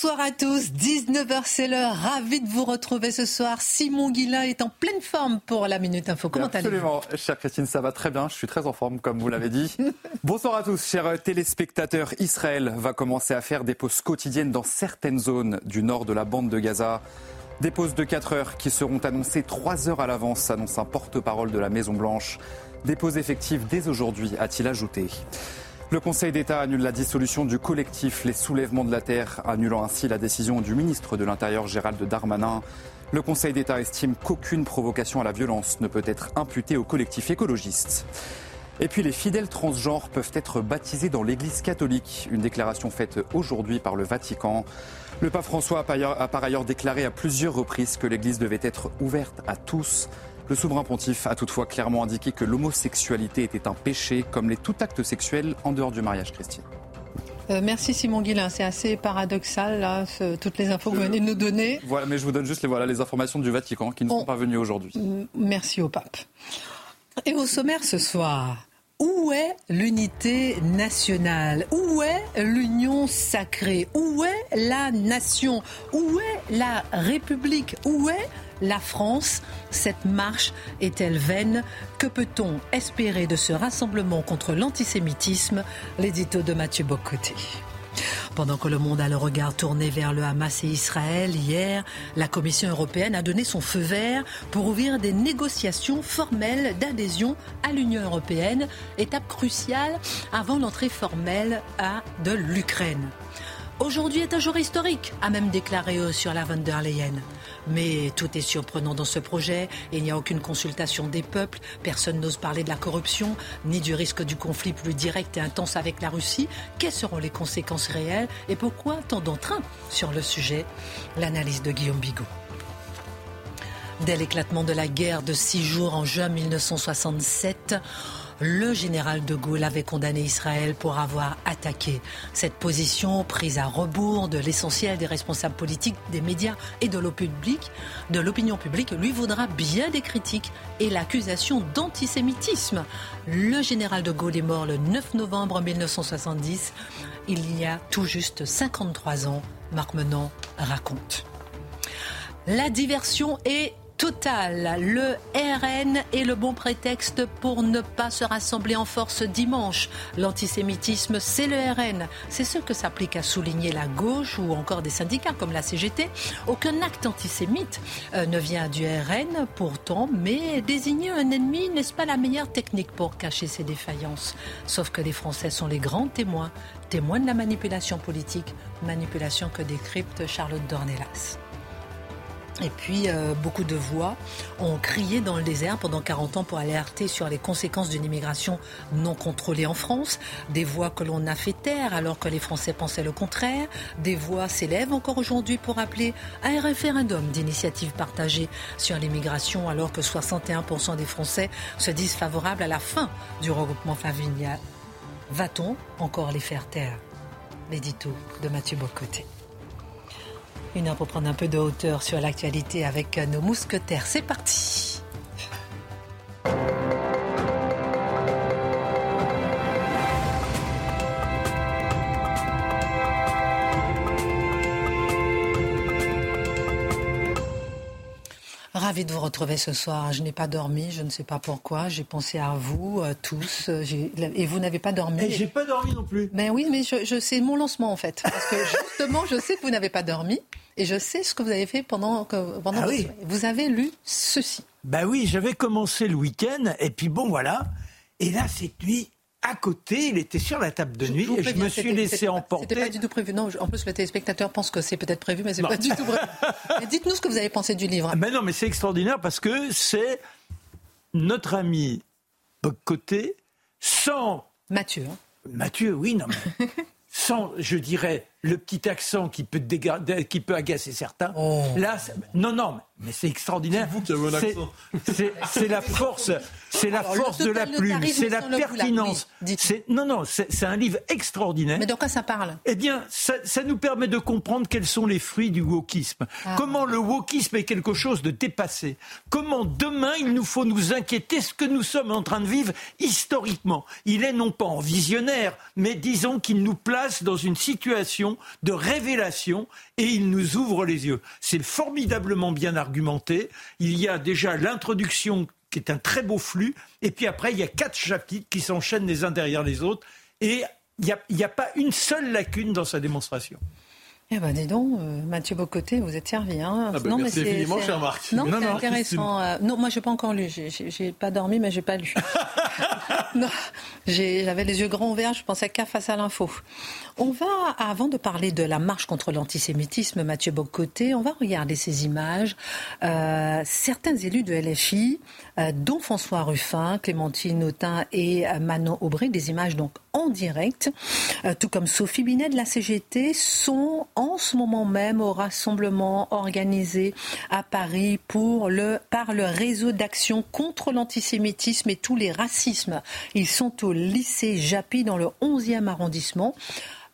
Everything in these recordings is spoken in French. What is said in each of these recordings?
Bonsoir à tous, 19h c'est l'heure, ravi de vous retrouver ce soir. Simon Guillain est en pleine forme pour la Minute Info. Comment allez-vous? Absolument, chère Christine, ça va très bien, je suis très en forme comme vous l'avez dit. Bonsoir à tous, chers téléspectateurs. Israël va commencer à faire des pauses quotidiennes dans certaines zones du nord de la bande de Gaza. Des pauses de 4 heures qui seront annoncées 3 heures à l'avance, annonce un porte-parole de la Maison-Blanche. Des pauses effectives dès aujourd'hui, a-t-il ajouté. Le Conseil d'État annule la dissolution du collectif Les Soulèvements de la Terre, annulant ainsi la décision du ministre de l'Intérieur Gérald Darmanin. Le Conseil d'État estime qu'aucune provocation à la violence ne peut être imputée au collectif écologiste. Et puis les fidèles transgenres peuvent être baptisés dans l'Église catholique, une déclaration faite aujourd'hui par le Vatican. Le pape François a par ailleurs déclaré à plusieurs reprises que l'Église devait être ouverte à tous. Le souverain pontife a toutefois clairement indiqué que l'homosexualité était un péché, comme l'est tout acte sexuel en dehors du mariage, Christine. Euh, merci Simon Guillain, c'est assez paradoxal là, ce, toutes les infos que vous venez de nous donner. Voilà, mais je vous donne juste les, voilà, les informations du Vatican qui ne sont On- pas venues aujourd'hui. Merci au pape. Et au sommaire ce soir, où est l'unité nationale? Où est l'union sacrée? Où est la nation? Où est la République? Où est la France Cette marche est-elle vaine? Que peut-on espérer de ce rassemblement contre l'antisémitisme? L'édito de Mathieu Bocoté. Pendant que le monde a le regard tourné vers le Hamas et Israël, hier, la Commission européenne a donné son feu vert pour ouvrir des négociations formelles d'adhésion à l'Union européenne, étape cruciale avant l'entrée formelle à de l'Ukraine. Aujourd'hui est un jour historique, a même déclaré Ursula von der Leyen. Mais tout est surprenant dans ce projet. Il n'y a aucune consultation des peuples. Personne n'ose parler de la corruption, ni du risque du conflit plus direct et intense avec la Russie. Quelles seront les conséquences réelles et pourquoi tant d'entrain sur le sujet? L'analyse de Guillaume Bigot. Dès l'éclatement de la guerre de six jours en juin 1967, le général de Gaulle avait condamné Israël pour avoir attaqué. Cette position, prise à rebours de l'essentiel des responsables politiques, des médias et de l'opinion publique, lui vaudra bien des critiques et l'accusation d'antisémitisme. Le général de Gaulle est mort le 9 novembre 1970. Il y a tout juste 53 ans, Marc Menant raconte. La diversion est totale. Le RN est le bon prétexte pour ne pas se rassembler en force dimanche. L'antisémitisme, c'est le RN. C'est ce que s'applique à souligner la gauche ou encore des syndicats comme la CGT. Aucun acte antisémite euh, ne vient du RN pourtant, mais désigner un ennemi n'est-ce pas la meilleure technique pour cacher ses défaillances? Sauf que les Français sont les grands témoins, témoins de la manipulation politique, manipulation que décrypte Charlotte Dornelas. Et puis, euh, beaucoup de voix ont crié dans le désert pendant 40 ans pour alerter sur les conséquences d'une immigration non contrôlée en France. Des voix que l'on a fait taire alors que les Français pensaient le contraire. Des voix s'élèvent encore aujourd'hui pour appeler à un référendum d'initiative partagée sur l'immigration alors que 61% des Français se disent favorables à la fin du regroupement familial. Va-t-on encore les faire taire? L'édito de Mathieu Bocoté. Une heure pour prendre un peu de hauteur sur l'actualité avec nos mousquetaires. C'est parti. Ravi de vous retrouver ce soir. Je n'ai pas dormi, je ne sais pas pourquoi. J'ai pensé à vous tous. euh, Et vous n'avez pas dormi. Et j'ai pas dormi non plus. Ben oui, mais je, je c'est mon lancement en fait. Parce que justement, je sais que vous n'avez pas dormi et je sais ce que vous avez fait pendant que pendant Ah votre oui. soirée. Vous avez lu ceci. Bah oui, j'avais commencé le week-end, et puis bon, voilà. Et là, cette nuit, à côté, il était sur la table de nuit, et je me suis laissé emporter. C'était pas du tout prévu. Non, en plus le téléspectateur pense que c'est peut-être prévu, mais c'est pas du tout prévu. Dites-nous ce que vous avez pensé du livre. Ah, Mais non, mais c'est extraordinaire parce que c'est notre ami Côté sans Mathieu. hein. Mathieu, oui, non, mais sans, je dirais, le petit accent qui peut, qui peut agacer certains. Oh. Là, non, non, mais c'est extraordinaire. C'est vous qui avez un accent. C'est la force, c'est la force de la plume, c'est la pertinence. non, non, c'est un livre extraordinaire. Mais de quoi ça parle? Eh bien, ça, nous permet de comprendre quels sont les fruits du wokisme. Ah. Comment le wokisme est quelque chose de dépassé. Comment demain il nous faut nous inquiéter ce que nous sommes en train de vivre historiquement. Il est non pas en visionnaire, mais disons qu'il nous place dans une situation de révélation et il nous ouvre les yeux. C'est formidablement bien argumenté. Il y a déjà l'introduction qui est un très beau flux, et puis après, il y a quatre chapitres qui s'enchaînent les uns derrière les autres, et il n'y a, pas une seule lacune dans sa démonstration. Eh ben, dis donc, euh, Mathieu Bocoté, vous êtes servi. Hein. Ah ben, non, merci mais infiniment, cher Marc. Non, c'est intéressant. Euh, non, moi, je n'ai pas encore lu. J'ai pas dormi, mais j'ai pas lu. j'avais les yeux grands ouverts. Je pensais qu'à face à l'info. On va, avant de parler de la marche contre l'antisémitisme, Mathieu Bocoté, on va regarder ces images. Euh, certains élus de LFI, dont François Ruffin, Clémentine Autain et Manon Aubry, des images donc en direct, tout comme Sophie Binet de la CGT, sont en ce moment même au rassemblement organisé à Paris pour le, par le réseau d'action contre l'antisémitisme et tous les racismes. Ils sont au lycée Japy dans le 11e arrondissement.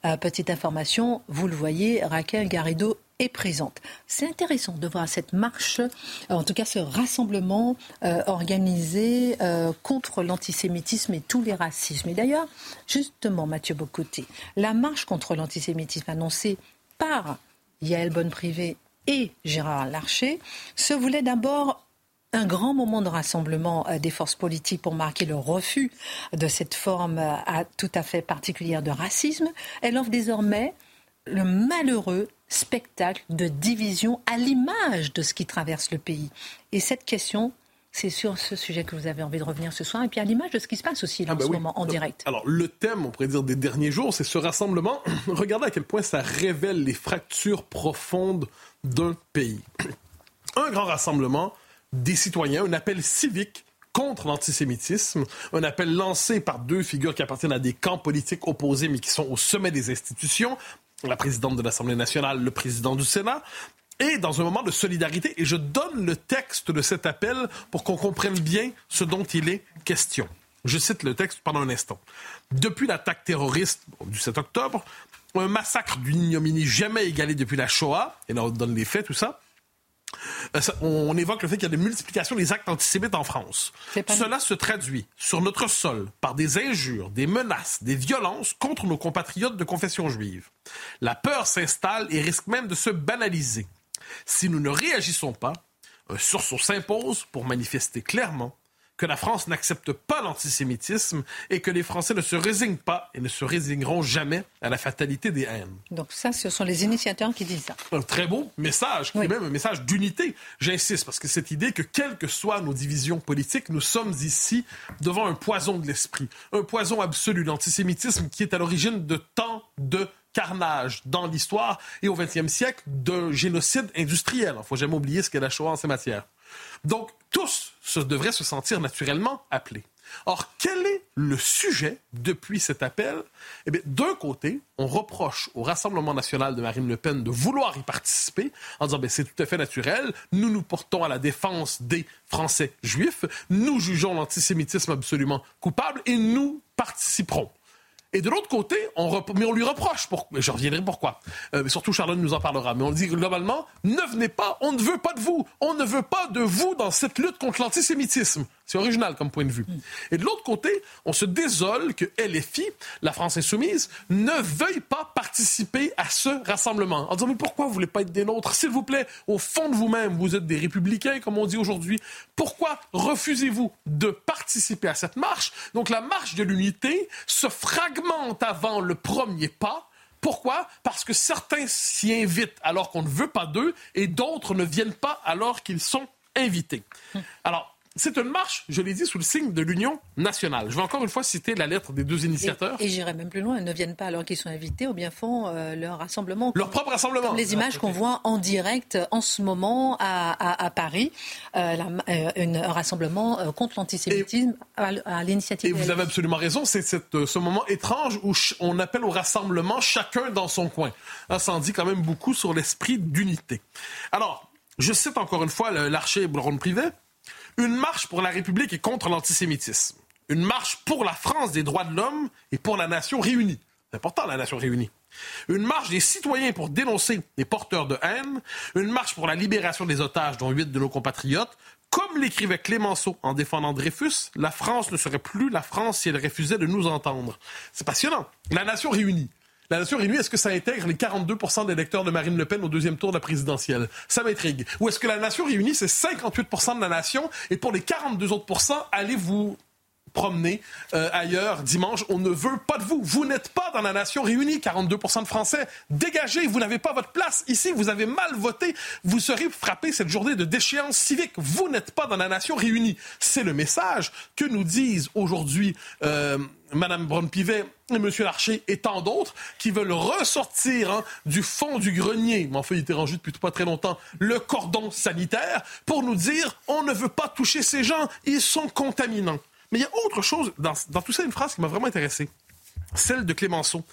Euh, petite information, vous le voyez, Raquel Garrido est présente. C'est intéressant de voir cette marche, euh, en tout cas ce rassemblement euh, organisé contre l'antisémitisme et tous les racismes. Et d'ailleurs, justement, Mathieu Bocoté, la marche contre l'antisémitisme annoncée par Yael Bonne-Privé et Gérard Larcher se voulait d'abord un grand moment de rassemblement euh, des forces politiques pour marquer le refus de cette forme euh, tout à fait particulière de racisme. Elle offre désormais le malheureux spectacle de division à l'image de ce qui traverse le pays. Et cette question c'est sur ce sujet que vous avez envie de revenir ce soir, et puis à l'image de ce qui se passe aussi ah en ben ce moment en direct. Alors, le thème, on pourrait dire, des derniers jours, c'est ce rassemblement. Regardez à quel point ça révèle les fractures profondes d'un pays. Un grand rassemblement des citoyens, un appel civique contre l'antisémitisme, un appel lancé par deux figures qui appartiennent à des camps politiques opposés mais qui sont au sommet des institutions, la présidente de l'Assemblée nationale, le président du Sénat, et dans un moment de solidarité. Et je donne le texte de cet appel pour qu'on comprenne bien ce dont il est question. Je cite le texte pendant un instant. Depuis l'attaque terroriste du 7 octobre, un massacre d'une ignominie jamais égalée depuis la Shoah, et là on donne les faits, tout ça, on évoque le fait qu'il y a une multiplication des actes antisémites en France. Cela se traduit sur notre sol par des injures, des menaces, des violences contre nos compatriotes de confession juive. La peur s'installe et risque même de se banaliser. Si nous ne réagissons pas, un sursaut s'impose pour manifester clairement que la France n'accepte pas l'antisémitisme et que les Français ne se résignent pas et ne se résigneront jamais à la fatalité des haines. Donc ça, ce sont les initiateurs qui disent ça. Un très beau message, qui est même un message d'unité. J'insiste, parce que cette idée que quelles que soient nos divisions politiques, nous sommes ici devant un poison de l'esprit, un poison absolu, l'antisémitisme qui est à l'origine de tant de carnage dans l'histoire et au XXe siècle d'un génocide industriel. Il ne faut jamais oublier ce qu'est la Shoah en ces matières. Donc, tous se devraient se sentir naturellement appelés. Or, quel est le sujet depuis cet appel? Eh bien, d'un côté, on reproche au Rassemblement national de Marine Le Pen de vouloir y participer en disant ben, c'est tout à fait naturel, nous nous portons à la défense des Français juifs, nous jugeons l'antisémitisme absolument coupable et nous participerons. Et de l'autre côté, on, mais on lui reproche, pour... je reviendrai pourquoi, euh, surtout Charlotte nous en parlera, mais on dit globalement, ne venez pas, on ne veut pas de vous, on ne veut pas de vous dans cette lutte contre l'antisémitisme. C'est original comme point de vue. Et de l'autre côté, on se désole que LFI, la France insoumise, ne veuille pas participer à ce rassemblement. En disant, mais pourquoi vous voulez pas être des nôtres? S'il vous plaît, au fond de vous-même, vous êtes des républicains, comme on dit aujourd'hui. Pourquoi refusez-vous de participer à cette marche? Donc la marche de l'unité se fragmente avant le premier pas. Pourquoi? Parce que certains s'y invitent alors qu'on ne veut pas d'eux et d'autres ne viennent pas alors qu'ils sont invités. Alors, c'est une marche, je l'ai dit, sous le signe de l'union nationale. Je vais encore une fois citer la lettre des deux initiateurs. Et, j'irai même plus loin, ils ne viennent pas alors qu'ils sont invités, ou bien font euh, leur rassemblement. Leur propre rassemblement. Comme les images qu'on voit en direct en ce moment à, Paris, euh, un rassemblement contre l'antisémitisme à, l'initiative. Et vous avez absolument raison, c'est ce moment étrange où on appelle au rassemblement chacun dans son coin. ça en dit quand même beaucoup sur l'esprit d'unité. Alors, je cite encore une fois l'archer Boulogne Privé. Une marche pour la République et contre l'antisémitisme. Une marche pour la France des droits de l'homme et pour la nation réunie. C'est important, la nation réunie. Une marche des citoyens pour dénoncer les porteurs de haine. Une marche pour la libération des otages, dont huit de nos compatriotes. Comme l'écrivait Clémenceau en défendant Dreyfus, la France ne serait plus la France si elle refusait de nous entendre. C'est passionnant. La nation réunie. La Nation réunie, est-ce que ça intègre les 42% des électeurs de Marine Le Pen au deuxième tour de la présidentielle? Ça m'intrigue. Ou est-ce que la Nation réunie, c'est 58% de la nation et pour les 42 autres allez vous promener euh, ailleurs dimanche. On ne veut pas de vous. Vous n'êtes pas dans la nation réunie. 42% de Français. Dégagez. Vous n'avez pas votre place ici. Vous avez mal voté. Vous serez frappé cette journée de déchéance civique. Vous n'êtes pas dans la nation réunie. C'est le message que nous disent aujourd'hui euh, Mme Braun-Pivet et M. Larcher et tant d'autres qui veulent ressortir hein, du fond du grenier, mais fait, il était rangé depuis pas très longtemps, le cordon sanitaire pour nous dire on ne veut pas toucher ces gens, ils sont contaminants. Mais il y a autre chose dans, tout ça, une phrase qui m'a vraiment intéressé, celle de Clémenceau.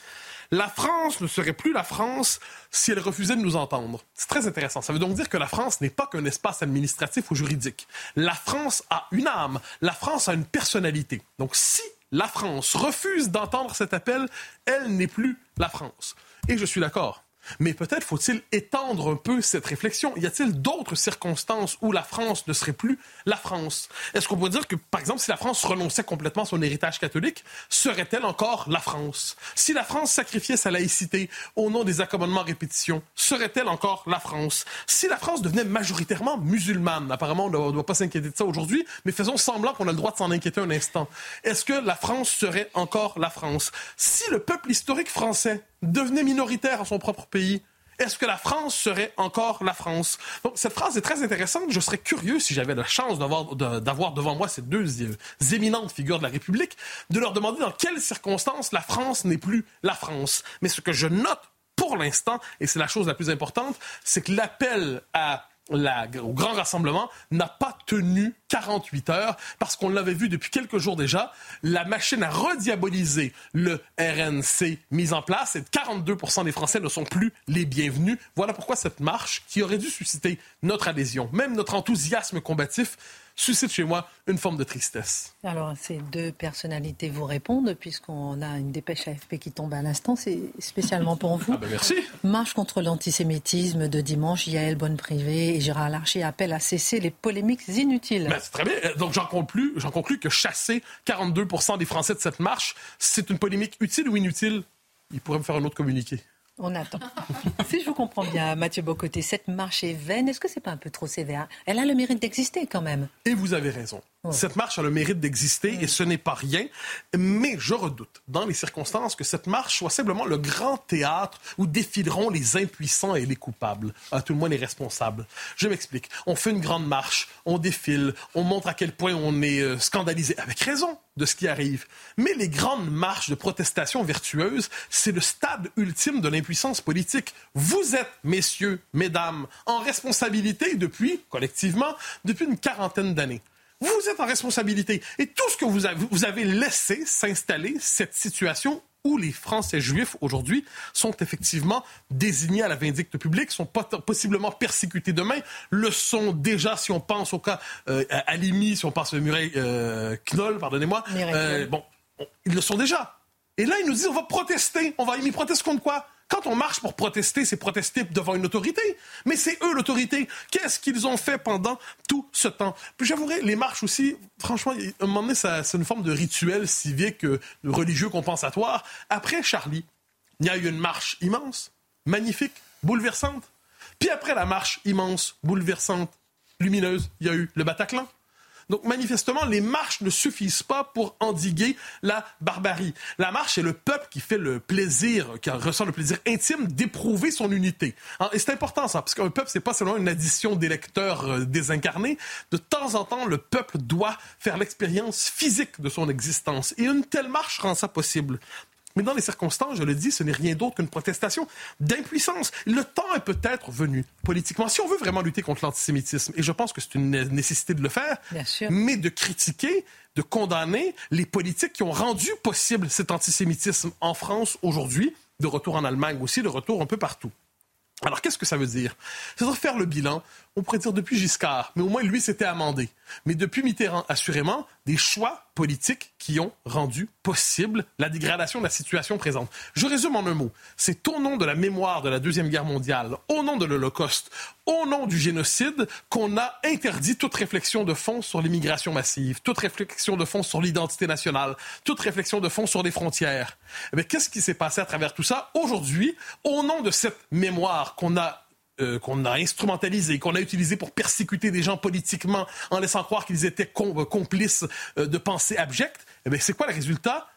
La France ne serait plus la France si elle refusait de nous entendre. C'est très intéressant. Ça veut donc dire que la France n'est pas qu'un espace administratif ou juridique. La France a une âme. La France a une personnalité. Donc si la France refuse d'entendre cet appel, elle n'est plus la France. Et je suis d'accord. Mais peut-être faut-il étendre un peu cette réflexion. Y a-t-il d'autres circonstances où la France ne serait plus la France? Est-ce qu'on pourrait dire que, par exemple, si la France renonçait complètement à son héritage catholique, serait-elle encore la France? Si la France sacrifiait sa laïcité au nom des accommodements répétitions, serait-elle encore la France? Si la France devenait majoritairement musulmane, apparemment on ne doit pas s'inquiéter de ça aujourd'hui, mais faisons semblant qu'on a le droit de s'en inquiéter un instant, est-ce que la France serait encore la France? Si le peuple historique français devenait minoritaire à son propre pays, est-ce que la France serait encore la France? Donc, cette phrase est très intéressante. Je serais curieux, si j'avais la chance d'avoir devant moi ces deux euh, éminentes figures de la République, de leur demander dans quelles circonstances la France n'est plus la France. Mais ce que je note pour l'instant, et c'est la chose la plus importante, c'est que l'appel à au grand rassemblement n'a pas tenu 48 heures parce qu'on l'avait vu depuis quelques jours déjà. La machine à rediaboliser le RNC mise en place et 42% des Français ne sont plus les bienvenus. Voilà pourquoi cette marche, qui aurait dû susciter notre adhésion, même notre enthousiasme combatif, suscite chez moi une forme de tristesse. Alors, ces deux personnalités vous répondent, puisqu'on a une dépêche AFP qui tombe à l'instant. C'est spécialement pour vous. Ah ben merci. Marche contre l'antisémitisme de dimanche. Yael Bonne-Privé et Gérard Larcher appellent à cesser les polémiques inutiles. Ben, c'est très bien. Donc, j'en conclus, j'en conclus que chasser 42 des Français de cette marche, c'est une polémique utile ou inutile? Il pourrait me faire un autre communiqué. On attend. si je vous comprends bien, Mathieu Bocoté, cette marche est vaine. Est-ce que c'est pas un peu trop sévère? Elle a le mérite d'exister quand même. Et vous avez raison. Cette marche a le mérite d'exister et ce n'est pas rien. Mais je redoute, dans les circonstances, que cette marche soit simplement le grand théâtre où défileront les impuissants et les coupables, à tout le moins les responsables. Je m'explique. On fait une grande marche, on défile, on montre à quel point on est euh, scandalisé, avec raison, de ce qui arrive. Mais les grandes marches de protestation vertueuses, c'est le stade ultime de l'impuissance politique. Vous êtes, messieurs, mesdames, en responsabilité depuis, collectivement, depuis une quarantaine d'années. Vous êtes en responsabilité. Et tout ce que vous avez, vous avez laissé s'installer, cette situation où les Français juifs aujourd'hui sont effectivement désignés à la vindicte publique, sont possiblement persécutés demain, le sont déjà si on pense au cas euh, à Limi, si on pense à Murray euh, Knoll, pardonnez-moi. Euh, bon, ils le sont déjà. Et là, ils nous disent on va protester. On va, ils protestent contre quoi? Quand on marche pour protester, c'est protester devant une autorité. Mais c'est eux l'autorité. Qu'est-ce qu'ils ont fait pendant tout ce temps? Puis j'avouerai, les marches aussi, franchement, à un moment donné, c'est une forme de rituel civique, euh, religieux compensatoire. Après Charlie, il y a eu une marche immense, magnifique, bouleversante. Puis après la marche immense, bouleversante, lumineuse, il y a eu le Bataclan. Donc manifestement, les marches ne suffisent pas pour endiguer la barbarie. La marche, c'est le peuple qui fait le plaisir, qui ressent le plaisir intime d'éprouver son unité. Hein, et c'est important ça, parce qu'un peuple, c'est pas seulement une addition d'électeurs euh, désincarnés. De temps en temps, le peuple doit faire l'expérience physique de son existence. Et une telle marche rend ça possible. Mais dans les circonstances, je le dis, ce n'est rien d'autre qu'une protestation d'impuissance. Le temps est peut-être venu, politiquement, si on veut vraiment lutter contre l'antisémitisme, et je pense que c'est une nécessité de le faire, mais de critiquer, de condamner les politiques qui ont rendu possible cet antisémitisme en France aujourd'hui, de retour en Allemagne aussi, de retour un peu partout. Alors, qu'est-ce que ça veut dire? C'est-à-dire faire le bilan, on pourrait dire depuis Giscard, mais au moins lui s'était amendé. Mais depuis Mitterrand, assurément, des choix politiques qui ont rendu possible la dégradation de la situation présente. Je résume en un mot. C'est au nom de la mémoire de la Deuxième Guerre mondiale, au nom de l'Holocauste, au nom du génocide, qu'on a interdit toute réflexion de fond sur l'immigration massive, toute réflexion de fond sur l'identité nationale, toute réflexion de fond sur les frontières. Mais eh qu'est-ce qui s'est passé à travers tout ça aujourd'hui, au nom de cette mémoire qu'on a euh, qu'on a instrumentalisé, qu'on a utilisé pour persécuter des gens politiquement en laissant croire qu'ils étaient euh, complices euh, de pensées abjectes, eh c'est quoi le résultat?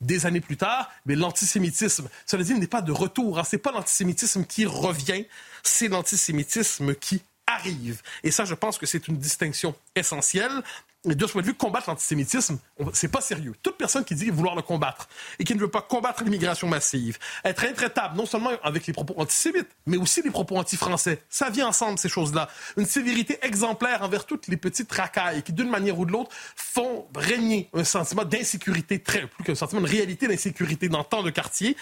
Des années plus tard, mais l'antisémitisme, cela dit, n'est pas de retour. Hein. C'est pas l'antisémitisme qui revient, c'est l'antisémitisme qui arrive. Et ça, je pense que c'est une distinction essentielle de ce point de vue, combattre l'antisémitisme, c'est pas sérieux. Toute personne qui dit vouloir le combattre et qui ne veut pas combattre l'immigration massive, être intraitable non seulement avec les propos antisémites, mais aussi les propos anti-français, ça vient ensemble, ces choses-là. Une sévérité exemplaire envers toutes les petites racailles qui, d'une manière ou de l'autre, font régner un sentiment d'insécurité, très plus qu'un sentiment de réalité d'insécurité dans tant de quartiers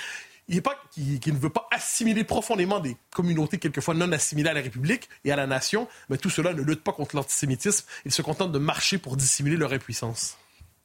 il pas qui, ne veut pas assimiler profondément des communautés quelquefois non assimilées à la République et à la nation, mais tout cela ne lutte pas contre l'antisémitisme. Il se contente de marcher pour dissimuler leur impuissance.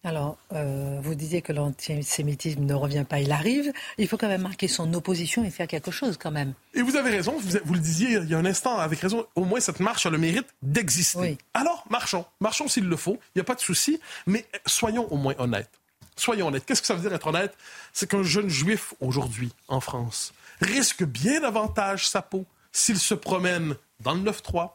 Alors, euh, vous disiez que l'antisémitisme ne revient pas, il arrive. Il faut quand même marquer son opposition et faire quelque chose quand même. Et vous avez raison, vous, le disiez il y a un instant avec raison, au moins cette marche a le mérite d'exister. Alors, marchons, marchons s'il le faut, il n'y a pas de souci, mais soyons au moins honnêtes. Soyons honnêtes. Qu'est-ce que ça veut dire être honnête? C'est qu'un jeune juif aujourd'hui en France risque bien davantage sa peau s'il se promène dans le 9-3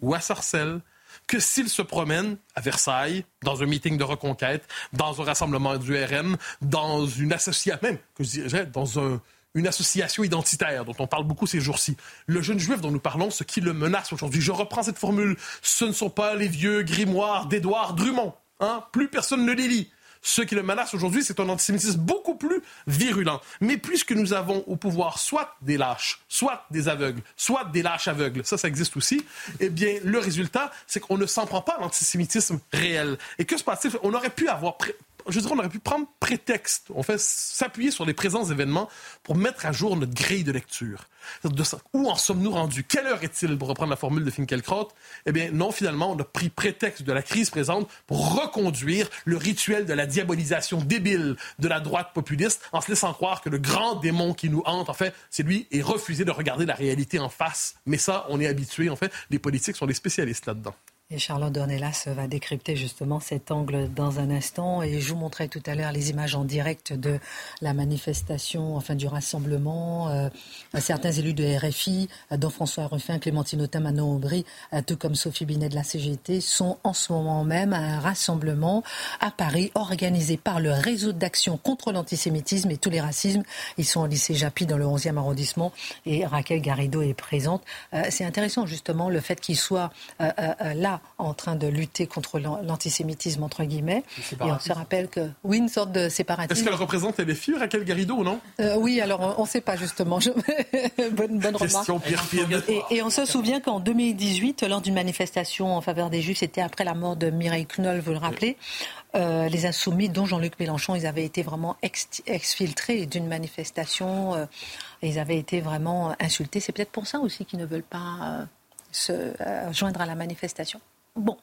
ou à Sarcelles que s'il se promène à Versailles, dans un meeting de reconquête, dans un rassemblement du RN, dans une association, même, que je dirais, dans une association identitaire dont on parle beaucoup ces jours-ci. Le jeune juif dont nous parlons, ce qui le menace aujourd'hui, je reprends cette formule, ce ne sont pas les vieux grimoires d'Édouard Drummond. Hein? Plus personne ne les lit. Ce qui le menace aujourd'hui, c'est un antisémitisme beaucoup plus virulent. Mais puisque nous avons au pouvoir soit des lâches, soit des aveugles, soit des lâches aveugles, ça, ça existe aussi, eh bien, le résultat, c'est qu'on ne s'en prend pas à l'antisémitisme réel. Et que se passe-t-il? On aurait pu avoir je dirais, on aurait pu prendre prétexte, on fait s'appuyer sur les présents événements pour mettre à jour notre grille de lecture. Où en sommes-nous rendus? Quelle heure est-il, pour reprendre la formule de Finkielkraut? Eh bien, non, finalement, on a pris prétexte de la crise présente pour reconduire le rituel de la diabolisation débile de la droite populiste en se laissant croire que le grand démon qui nous hante, en fait, c'est lui, et refuser de regarder la réalité en face. Mais ça, on est habitué, en fait, les politiques sont des spécialistes là-dedans. Et Charlotte Dornelas va décrypter justement cet angle dans un instant. Et je vous montrais tout à l'heure les images en direct de la manifestation, enfin du rassemblement. Euh, certains élus de RFI, dont François Ruffin, Clémentine Autain, Manon Aubry, euh, tout comme Sophie Binet de la CGT, sont en ce moment même à un rassemblement à Paris organisé par le réseau d'action contre l'antisémitisme et tous les racismes. Ils sont au lycée Japy dans le 11e arrondissement et Raquel Garrido est présente. Euh, c'est intéressant justement le fait qu'ils soient là en train de lutter contre l'antisémitisme, entre guillemets. Et on se rappelle que, oui, une sorte de séparatisme. Est-ce qu'elle représente les filles, Raquel Garrido, ou non? Euh, Oui, alors on ne sait pas justement. bonne, bonne remarque. Et, et, on se souvient qu'en 2018, lors d'une manifestation en faveur des Juifs, c'était après la mort de Mireille Knoll, vous le rappelez, euh, les insoumis, dont Jean-Luc Mélenchon, ils avaient été vraiment exfiltrés d'une manifestation. Euh, ils avaient été vraiment insultés. C'est peut-être pour ça aussi qu'ils ne veulent pas se joindre à la manifestation. Bon,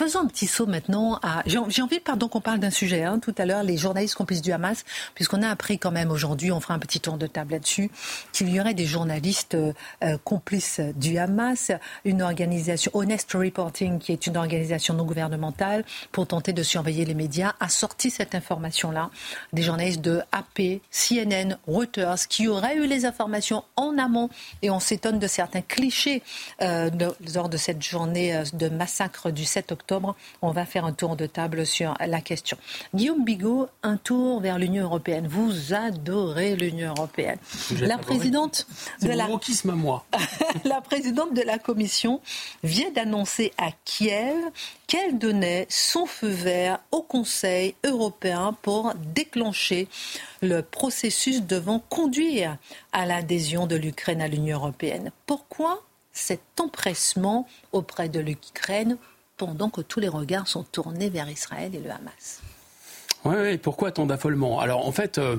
Faisons un petit saut maintenant. J'ai envie, pardon, qu'on parle d'un sujet. Hein, tout à l'heure, les journalistes complices du Hamas, puisqu'on a appris quand même aujourd'hui, on fera un petit tour de table là-dessus, qu'il y aurait des journalistes euh, euh, complices du Hamas, une organisation, Honest Reporting, qui est une organisation non gouvernementale pour tenter de surveiller les médias, a sorti cette information-là. Des journalistes de AP, CNN, Reuters, qui auraient eu les informations en amont, et on s'étonne de certains clichés euh, lors de cette journée de massacre du 7 octobre octobre. On va faire un tour de table sur la question. Guillaume Bigot, un tour vers l'Union européenne. Vous adorez l'Union européenne. La présidente de la... moi. la présidente de la Commission vient d'annoncer à Kiev qu'elle donnait son feu vert au Conseil européen pour déclencher le processus devant conduire à l'adhésion de l'Ukraine à l'Union européenne. Pourquoi cet empressement auprès de l'Ukraine pendant que tous les regards sont tournés vers Israël et le Hamas Oui, oui pourquoi tant d'affolement? Alors en fait, euh,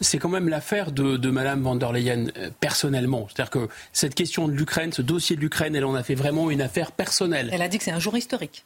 c'est quand même l'affaire de, de Madame van der Leyen euh, personnellement. C'est-à-dire que cette question de l'Ukraine, ce dossier de l'Ukraine, elle en a fait vraiment une affaire personnelle. Elle a dit que c'est un jour historique.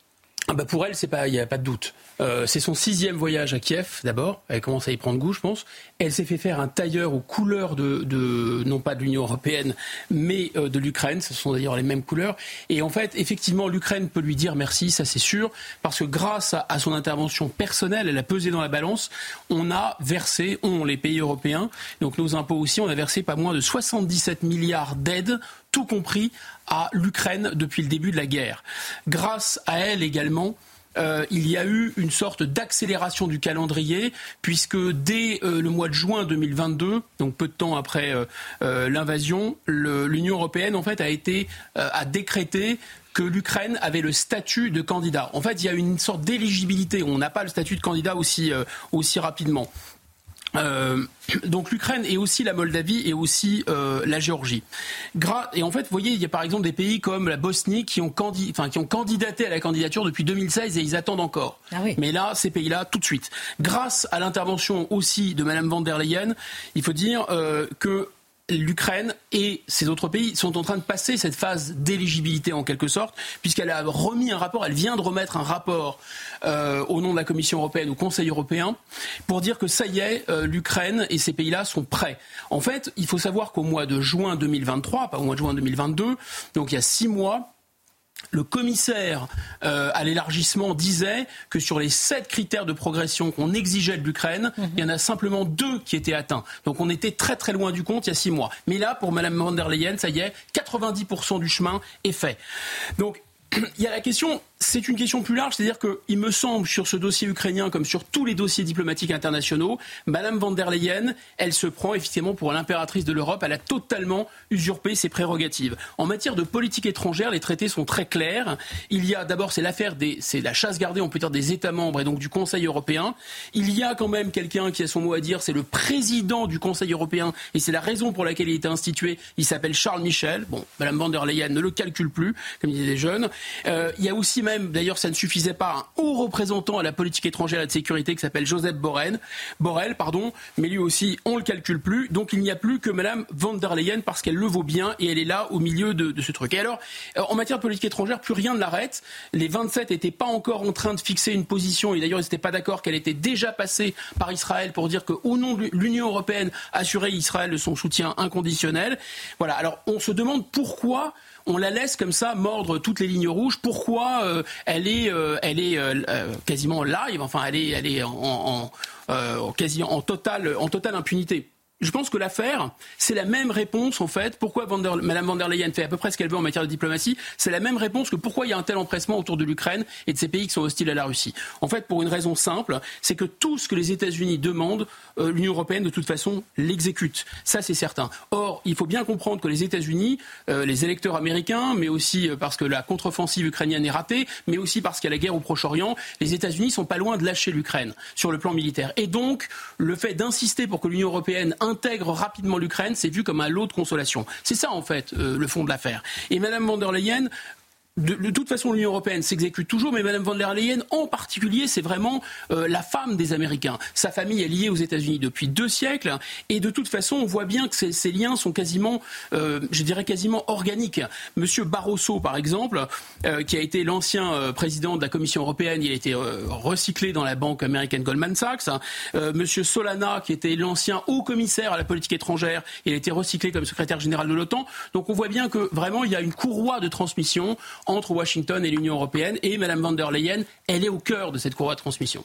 Ah bah pour elle, il n'y a pas de doute. Euh, c'est son sixième voyage à Kiev, d'abord. Elle commence à y prendre goût, je pense. Elle s'est fait faire un tailleur aux couleurs de, de non pas de l'Union européenne, mais euh, de l'Ukraine. Ce sont d'ailleurs les mêmes couleurs. Et en fait, effectivement, l'Ukraine peut lui dire merci, ça c'est sûr, parce que grâce à, à, son intervention personnelle, elle a pesé dans la balance. On a versé, on, les pays européens, donc nos impôts aussi, on a versé pas moins de 77 milliards d'aides tout compris à l'Ukraine depuis le début de la guerre. Grâce à elle également, euh, il y a eu une sorte d'accélération du calendrier, puisque dès euh, le mois de juin 2022, donc peu de temps après euh, l'invasion, l'Union européenne en fait a a décrété que l'Ukraine avait le statut de candidat. En fait, il y a une sorte d'éligibilité. On n'a pas le statut de candidat aussi, aussi rapidement. Euh, donc l'Ukraine et aussi la Moldavie et aussi euh, la Géorgie. et en fait, vous voyez, il y a par exemple des pays comme la Bosnie qui ont, qui ont candidaté à la candidature depuis 2016 et ils attendent encore. Ah oui. Mais là, ces pays-là, tout de suite. Grâce à l'intervention aussi de Mme van der Leyen, il faut dire euh, que l'Ukraine et ces autres pays sont en train de passer cette phase d'éligibilité en quelque sorte, puisqu'elle a remis un rapport, elle vient de remettre un rapport euh, au nom de la Commission européenne au Conseil européen pour dire que ça y est, euh, l'Ukraine et ces pays-là sont prêts. En fait, il faut savoir qu'au mois de juin 2023, pas au mois de juin 2022, donc il y a six mois, le commissaire euh, à l'élargissement disait que sur les sept critères de progression qu'on exigeait de l'Ukraine, mhm. il y en a simplement deux qui étaient atteints. Donc on était très très loin du compte il y a six mois. Mais là, pour Mme von der Leyen, ça y est, 90% du chemin est fait. Donc il y a la question c'est une question plus large, c'est-à-dire qu'il me semble, sur ce dossier ukrainien, comme sur tous les dossiers diplomatiques internationaux, Madame van der Leyen, elle se prend effectivement pour l'impératrice de l'Europe. Elle a totalement usurpé ses prérogatives. En matière de politique étrangère, les traités sont très clairs. Il y a d'abord, c'est l'affaire des, c'est la chasse gardée, on peut dire, des États membres et donc du Conseil européen. Il y a quand même quelqu'un qui a son mot à dire, c'est le président du Conseil européen et c'est la raison pour laquelle il été institué. Il s'appelle Charles Michel. Bon, Madame van der Leyen ne le calcule plus, comme disaient les jeunes. Euh, il y a aussi d'ailleurs, ça ne suffisait pas, un haut représentant à la politique étrangère et de sécurité qui s'appelle Joseph Borrell, Borrell, pardon, mais lui aussi, on le calcule plus. Donc il n'y a plus que Madame von der Leyen parce qu'elle le vaut bien et elle est là au milieu de, de ce truc. Et alors, euh, en matière de politique étrangère, plus rien ne l'arrête. Les 27 n'étaient pas encore en train de fixer une position et d'ailleurs ils n'étaient pas d'accord qu'elle était déjà passée par Israël pour dire qu'au nom de l'Union européenne, assurer Israël de son soutien inconditionnel. Voilà. Alors on se demande pourquoi on la laisse comme ça mordre toutes les lignes rouges. Pourquoi euh, elle est, euh, elle est euh, quasiment live, enfin elle est, elle est en, en, quasi en totale, en totale impunité? Je pense que l'affaire, c'est la même réponse en fait. Pourquoi Mme van der Leyen fait à peu près ce qu'elle veut en matière de diplomatie C'est la même réponse que pourquoi il y a un tel empressement autour de l'Ukraine et de ces pays qui sont hostiles à la Russie. En fait, pour une raison simple, c'est que tout ce que les États-Unis demandent, euh, l'Union européenne de toute façon l'exécute. Ça, c'est certain. Or, il faut bien comprendre que les États-Unis, euh, les électeurs américains, mais aussi euh, parce que la contre-offensive ukrainienne est ratée, mais aussi parce qu'il y a la guerre au Proche-Orient, les États-Unis sont pas loin de lâcher l'Ukraine sur le plan militaire. Et donc, le fait d'insister pour que l'Union européenne intègre rapidement l'Ukraine, c'est vu comme un lot de consolation. C'est ça, en fait, euh, le fond de l'affaire. Et Mme von der Leyen, de, toute façon, l'Union européenne s'exécute toujours, mais Mme von der Leyen, en particulier, c'est vraiment euh, la femme des Américains. Sa famille est liée aux États-Unis depuis deux siècles, et de toute façon, on voit bien que ces, liens sont quasiment, euh, je dirais quasiment organiques. Monsieur Barroso, par exemple, euh, qui a été l'ancien président de la Commission européenne, il a été recyclé dans la banque américaine Goldman Sachs. Monsieur Solana, qui était l'ancien haut commissaire à la politique étrangère, il a été recyclé comme secrétaire général de l'OTAN. Donc on voit bien que vraiment, il y a une courroie de transmission entre Washington et l'Union européenne. Et Mme van der Leyen, elle est au cœur de cette courroie de transmission.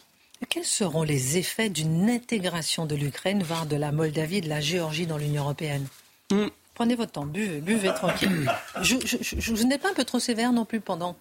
Quels seront les effets d'une intégration de l'Ukraine, voire de la Moldavie, de la Géorgie dans l'Union européenne hmm. Prenez votre temps, buvez, buvez tranquille. Je, je, je, vous n'êtes pas un peu trop sévère non plus pendant,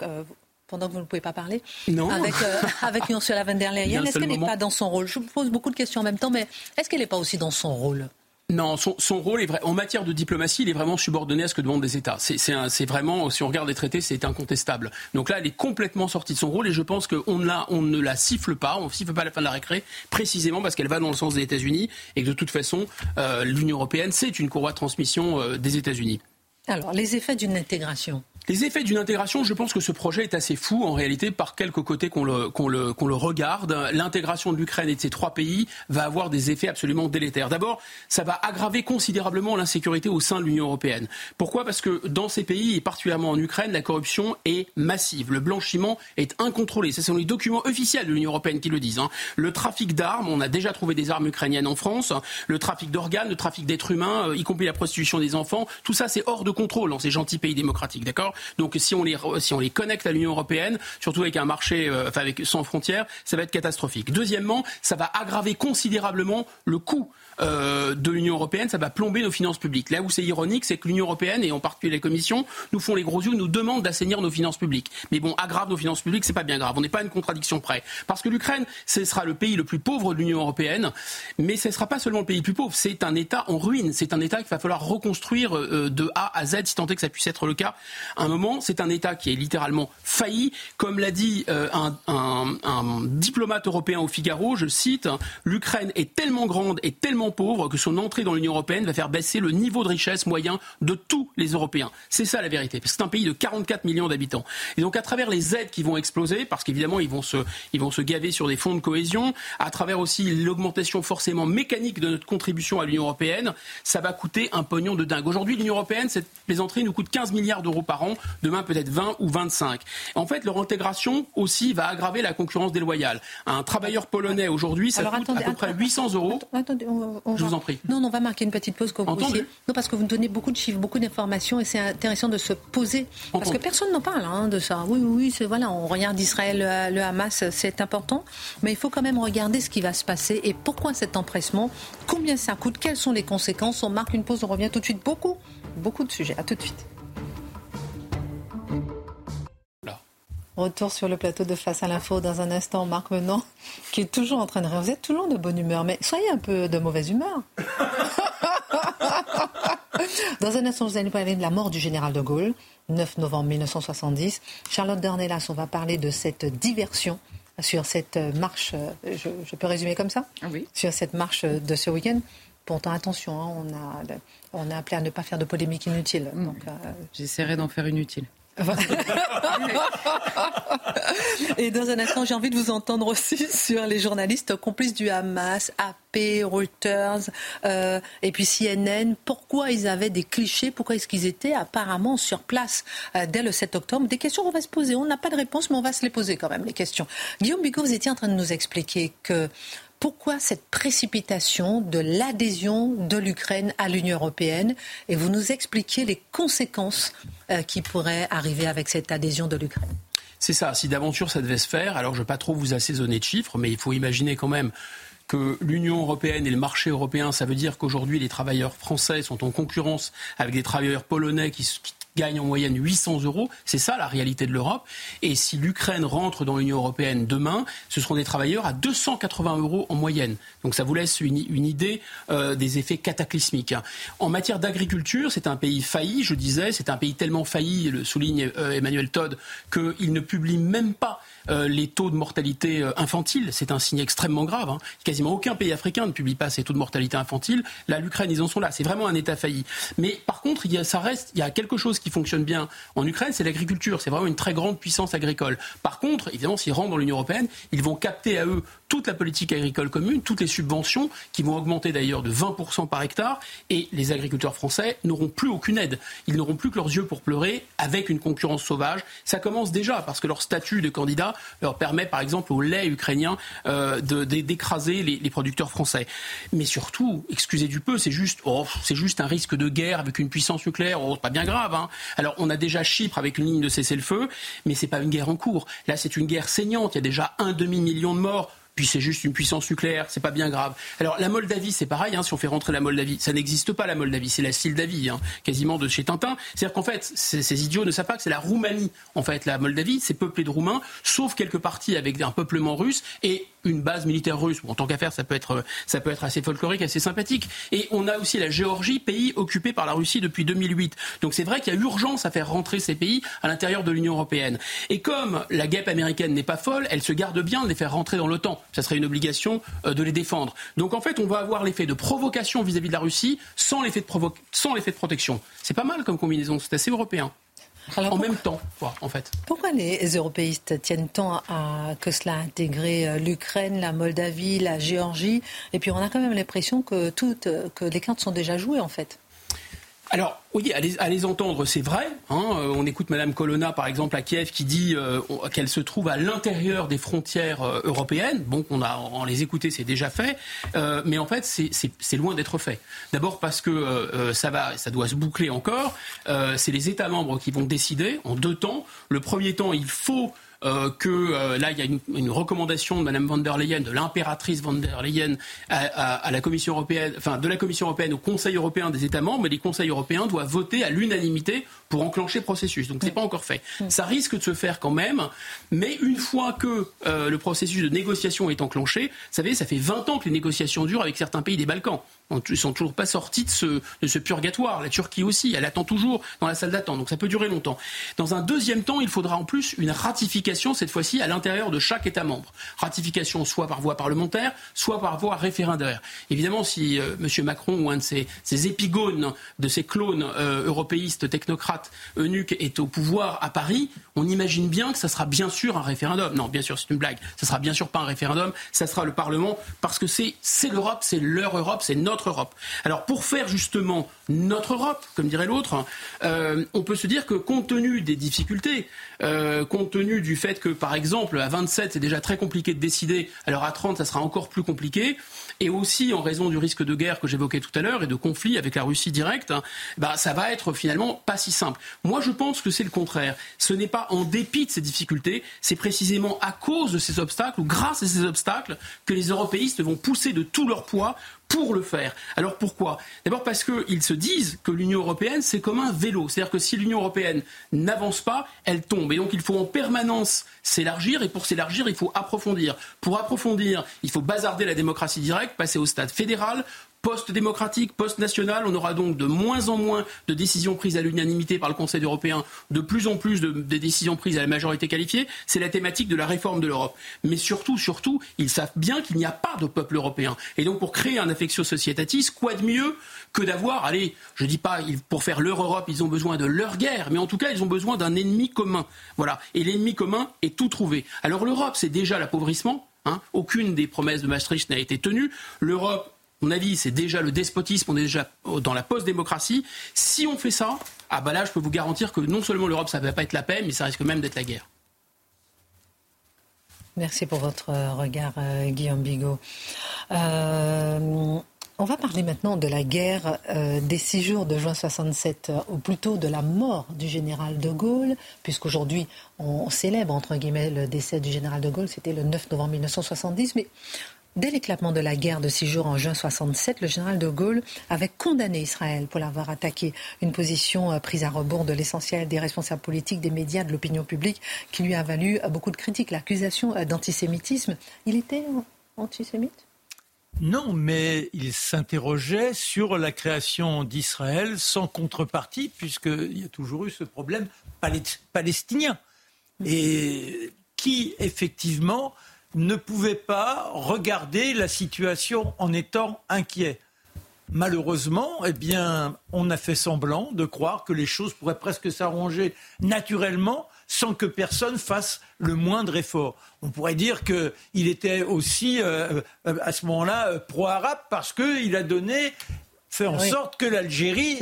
pendant que vous ne pouvez pas parler Non. Avec, euh, avec Ursula von der Leyen. Est-ce qu'elle n'est pas dans son rôle? Je vous pose beaucoup de questions en même temps, mais est-ce qu'elle n'est pas aussi dans son rôle? Non, son, rôle est vrai. En matière de diplomatie, il est vraiment subordonné à ce que demandent les États. C'est vraiment, si on regarde les traités, c'est incontestable. Donc là, elle est complètement sortie de son rôle et je pense qu'on on ne la siffle pas, on ne siffle pas la fin de la récré, précisément parce qu'elle va dans le sens des États-Unis et que de toute façon, euh, l'Union européenne, c'est une courroie de transmission euh, des États-Unis. Alors, les effets d'une intégration les effets d'une intégration, je pense que ce projet est assez fou en réalité par quelques côtés qu'on le, regarde. L'intégration de l'Ukraine et de ces trois pays va avoir des effets absolument délétères. D'abord, ça va aggraver considérablement l'insécurité au sein de l'Union européenne. Pourquoi? Parce que dans ces pays, et particulièrement en Ukraine, la corruption est massive. Le blanchiment est incontrôlé. Ce sont les documents officiels de l'Union européenne qui le disent. Hein. Le trafic d'armes, on a déjà trouvé des armes ukrainiennes en France. Le trafic d'organes, le trafic d'êtres humains, euh, y compris la prostitution des enfants, tout ça c'est hors de contrôle dans ces gentils pays démocratiques. D'accord? Donc si on les connecte à l'Union européenne, surtout avec un marché euh, sans frontières, ça va être catastrophique. Deuxièmement, ça va aggraver considérablement le coût euh, de l'Union européenne, ça va plomber nos finances publiques. Là où c'est ironique, c'est que l'Union européenne, et en particulier les commissions, nous font les gros yeux, nous demandent d'assainir nos finances publiques. Mais bon, aggrave nos finances publiques, c'est pas bien grave. On n'est pas une contradiction près. Parce que l'Ukraine, ce sera le pays le plus pauvre de l'Union européenne, mais ce ne sera pas seulement le pays le plus pauvre, c'est un État en ruine. C'est un État qu'il va falloir reconstruire euh, de A à Z, si tant est que ça puisse être le cas. Un moment, c'est un État qui est littéralement failli. Comme l'a dit euh, un diplomate européen au Figaro, je cite, l'Ukraine est tellement grande et tellement pauvre que son entrée dans l'Union européenne va faire baisser le niveau de richesse moyen de tous les Européens. C'est ça la vérité. Parce que c'est un pays de 44 millions d'habitants. Et donc à travers les aides qui vont exploser, parce qu'évidemment ils vont se, ils vont se gaver sur des fonds de cohésion, à travers aussi l'augmentation forcément mécanique de notre contribution à l'Union européenne, ça va coûter un pognon de dingue. Aujourd'hui, l'Union européenne, cette plaisanterie nous coûte 15 milliards d'euros par an. Demain, peut-être 20 ou 25. En fait, leur intégration aussi va aggraver la concurrence déloyale. Un travailleur polonais aujourd'hui, ça coûte à peu près 800 euros. Attendez, je vous en prie. Non, on va marquer une petite pause comme vous Non, parce que vous nous donnez beaucoup de chiffres, beaucoup d'informations et c'est intéressant de se poser. Parce que personne n'en parle hein, de ça. Oui, oui, c'est voilà, on regarde Israël, le, Hamas, c'est important. Mais il faut quand même regarder ce qui va se passer et pourquoi cet empressement, combien ça coûte, quelles sont les conséquences. On marque une pause, on revient tout de suite. Beaucoup, beaucoup de sujets. À tout de suite. Retour sur le plateau de Face à l'info dans un instant. Marc Menant, qui est toujours en train de rire. Vous êtes toujours de bonne humeur, mais soyez un peu de mauvaise humeur. dans un instant, vous allez parler de la mort du général de Gaulle, 9 novembre 1970. Charlotte Dornelas, on va parler de cette diversion sur cette marche, je, peux résumer comme ça ah Oui. Sur cette marche de ce week-end. Pourtant, attention, hein, on, a, on a appelé à ne pas faire de polémique inutile. Hmm. Euh, J'essaierai d'en faire une utile. Et dans un instant, j'ai envie de vous entendre aussi sur les journalistes complices du Hamas, AP, Reuters, euh, et puis CNN. Pourquoi ils avaient des clichés? Pourquoi est-ce qu'ils étaient apparemment sur place euh, dès le 7 octobre? Des questions qu'on va se poser. On n'a pas de réponse, mais on va se les poser quand même, les questions. Guillaume Bigot, vous étiez en train de nous expliquer que pourquoi cette précipitation de l'adhésion de l'Ukraine à l'Union européenne et vous nous expliquez les conséquences euh, qui pourraient arriver avec cette adhésion de l'Ukraine. C'est ça, si d'aventure ça devait se faire, alors je ne vais pas trop vous assaisonner de chiffres, mais il faut imaginer quand même que l'Union européenne et le marché européen, ça veut dire qu'aujourd'hui les travailleurs français sont en concurrence avec des travailleurs polonais qui, qui gagne en moyenne 800 euros. C'est ça la réalité de l'Europe. Et si l'Ukraine rentre dans l'Union européenne demain, ce seront des travailleurs à 280 euros en moyenne. Donc ça vous laisse une, idée euh, des effets cataclysmiques. En matière d'agriculture, c'est un pays failli, je disais, c'est un pays tellement failli, le souligne euh, Emmanuel Todd, qu'il ne publie même pas euh, les taux de mortalité euh, infantile. C'est un signe extrêmement grave. Hein. Quasiment aucun pays africain ne publie pas ces taux de mortalité infantile. Là, l'Ukraine, ils en sont là. C'est vraiment un État failli. Mais par contre, il y a, ça reste, il y a quelque chose qui fonctionne bien en Ukraine, c'est l'agriculture. C'est vraiment une très grande puissance agricole. Par contre, évidemment, s'ils rentrent dans l'Union européenne, ils vont capter à eux toute la politique agricole commune, toutes les subventions, qui vont augmenter d'ailleurs de 20% par hectare, et les agriculteurs français n'auront plus aucune aide. Ils n'auront plus que leurs yeux pour pleurer avec une concurrence sauvage. Ça commence déjà parce que leur statut de candidat leur permet, par exemple, au lait ukrainien euh, d'écraser les, producteurs français. Mais surtout, excusez du peu, c'est juste, oh, c'est juste un risque de guerre avec une puissance nucléaire. Oh, pas bien grave. Hein. Alors, on a déjà Chypre avec une ligne de cessez-le-feu, mais c'est pas une guerre en cours. Là, c'est une guerre saignante. Il y a déjà un demi million de morts puis c'est juste une puissance nucléaire, c'est pas bien grave. Alors la Moldavie, c'est pareil, hein, si on fait rentrer la Moldavie, ça n'existe pas la Moldavie, c'est la Sildavie, hein, quasiment de chez Tintin. C'est-à-dire qu'en fait, ces, idiots ne savent pas que c'est la Roumanie, en fait, la Moldavie, c'est peuplé de Roumains, sauf quelques parties avec un peuplement russe et une base militaire russe. en tant qu'affaire, ça peut être ça peut être assez folklorique, assez sympathique. Et on a aussi la Géorgie, pays occupé par la Russie depuis 2008. Donc c'est vrai qu'il y a urgence à faire rentrer ces pays à l'intérieur de l'Union européenne. Et comme la guêpe américaine n'est pas folle, elle se garde bien de les faire rentrer dans l'OTAN. Ça serait une obligation euh, de les défendre. Donc en fait, on va avoir l'effet de provocation vis-à-vis de la Russie sans l'effet de, sans l'effet de protection. C'est pas mal comme combinaison, c'est assez européen. En même temps, en fait. Pourquoi les européistes tiennent tant à que cela intégrer euh, l'Ukraine, la Moldavie, la Géorgie? Et puis on a quand même l'impression que toutes, que les cartes sont déjà jouées en fait. Alors, oui, à les, entendre, c'est vrai. Hein. Euh, on écoute Madame Colonna, par exemple, à Kiev, qui dit euh, qu'elle se trouve à l'intérieur des frontières euh, européennes. Bon, on a, en les écouter, c'est déjà fait. mais en fait, c'est loin d'être fait. D'abord parce que ça va, ça doit se boucler encore. c'est les États membres qui vont décider en deux temps. Le premier temps, il faut euh, que euh, là, il y a une, recommandation de Mme von der Leyen, de l'impératrice von der Leyen à, la Commission européenne, enfin de la Commission européenne au Conseil européen des États membres, mais les Conseils européens doivent voter à l'unanimité pour enclencher le processus. Donc c'est pas encore fait. Ça risque de se faire quand même, mais une fois que euh, le processus de négociation est enclenché, vous savez, ça fait 20 ans que les négociations durent avec certains pays des Balkans. Ils sont toujours pas sortis de ce, purgatoire. La Turquie aussi, elle attend toujours dans la salle d'attente, donc ça peut durer longtemps. Dans un deuxième temps, il faudra en plus une ratification, cette fois-ci, à l'intérieur de chaque État membre. Ratification soit par voie parlementaire, soit par voie référendaire. Évidemment, si euh, M. Macron ou un de ses, épigones, de ses clones euh, européistes, technocrates, eunuques, est au pouvoir à Paris, on imagine bien que ça sera bien sûr un référendum. Non, bien sûr, c'est une blague. Ça sera bien sûr pas un référendum, ça sera le Parlement, parce que c'est l'Europe, c'est leur Europe, c'est notre Alors pour faire justement notre Europe, comme dirait l'autre, euh, on peut se dire que compte tenu des difficultés, euh, compte tenu du fait que par exemple à 27 c'est déjà très compliqué de décider, alors à 30 ça sera encore plus compliqué, et aussi en raison du risque de guerre que j'évoquais tout à l'heure et de conflit avec la Russie directe, hein, bah, ça va être finalement pas si simple. Moi je pense que c'est le contraire. Ce n'est pas en dépit de ces difficultés, c'est précisément à cause de ces obstacles ou grâce à ces obstacles que les européistes vont pousser de tout leur poids pour le faire. Alors pourquoi? D'abord parce qu'ils se disent que l'Union européenne, c'est comme un vélo. C'est-à-dire que si l'Union européenne n'avance pas, elle tombe. Et donc il faut en permanence s'élargir, et pour s'élargir, il faut approfondir. Pour approfondir, il faut bazarder la démocratie directe, passer au stade fédéral, post-démocratique, post-national. On aura donc de moins en moins de décisions prises à l'unanimité par le Conseil européen, de plus en plus de, décisions prises à la majorité qualifiée. C'est la thématique de la réforme de l'Europe. Mais surtout, surtout, ils savent bien qu'il n'y a pas de peuple européen. Et donc, pour créer un affectio societatis, quoi de mieux que d'avoir, allez, je ne dis pas pour faire leur Europe, ils ont besoin de leur guerre, mais en tout cas, ils ont besoin d'un ennemi commun. Voilà. Et l'ennemi commun est tout trouvé. Alors, l'Europe, c'est déjà l'appauvrissement. Hein. Aucune des promesses de Maastricht n'a été tenue. L'Europe, mon avis, c'est déjà le despotisme, on est déjà dans la post-démocratie. Si on fait ça, ah bah là, je peux vous garantir que non seulement l'Europe, ça ne va pas être la paix, mais ça risque même d'être la guerre. Merci pour votre regard, euh, Guillaume Bigot. Euh, on va parler maintenant de la guerre euh, des six jours de juin 67, ou plutôt de la mort du général de Gaulle, puisqu'aujourd'hui on célèbre entre guillemets le décès du général de Gaulle, c'était le 9 novembre 1970, mais Dès l'éclatement de la guerre de six jours en juin 67, le général de Gaulle avait condamné Israël pour l'avoir attaqué. Une position euh, prise à rebours de l'essentiel des responsables politiques, des médias, de l'opinion publique, qui lui a valu euh, beaucoup de critiques. L'accusation euh, d'antisémitisme. Il était antisémite? Non, mais il s'interrogeait sur la création d'Israël sans contrepartie, puisqu'il y a toujours eu ce problème palestinien. Et qui, effectivement, ne pouvait pas regarder la situation en étant inquiet. Malheureusement, eh bien, on a fait semblant de croire que les choses pourraient presque s'arranger naturellement sans que personne fasse le moindre effort. On pourrait dire qu'il était aussi, euh, euh, à ce moment-là, euh, pro-arabe parce qu'il a donné, fait en sorte que l'Algérie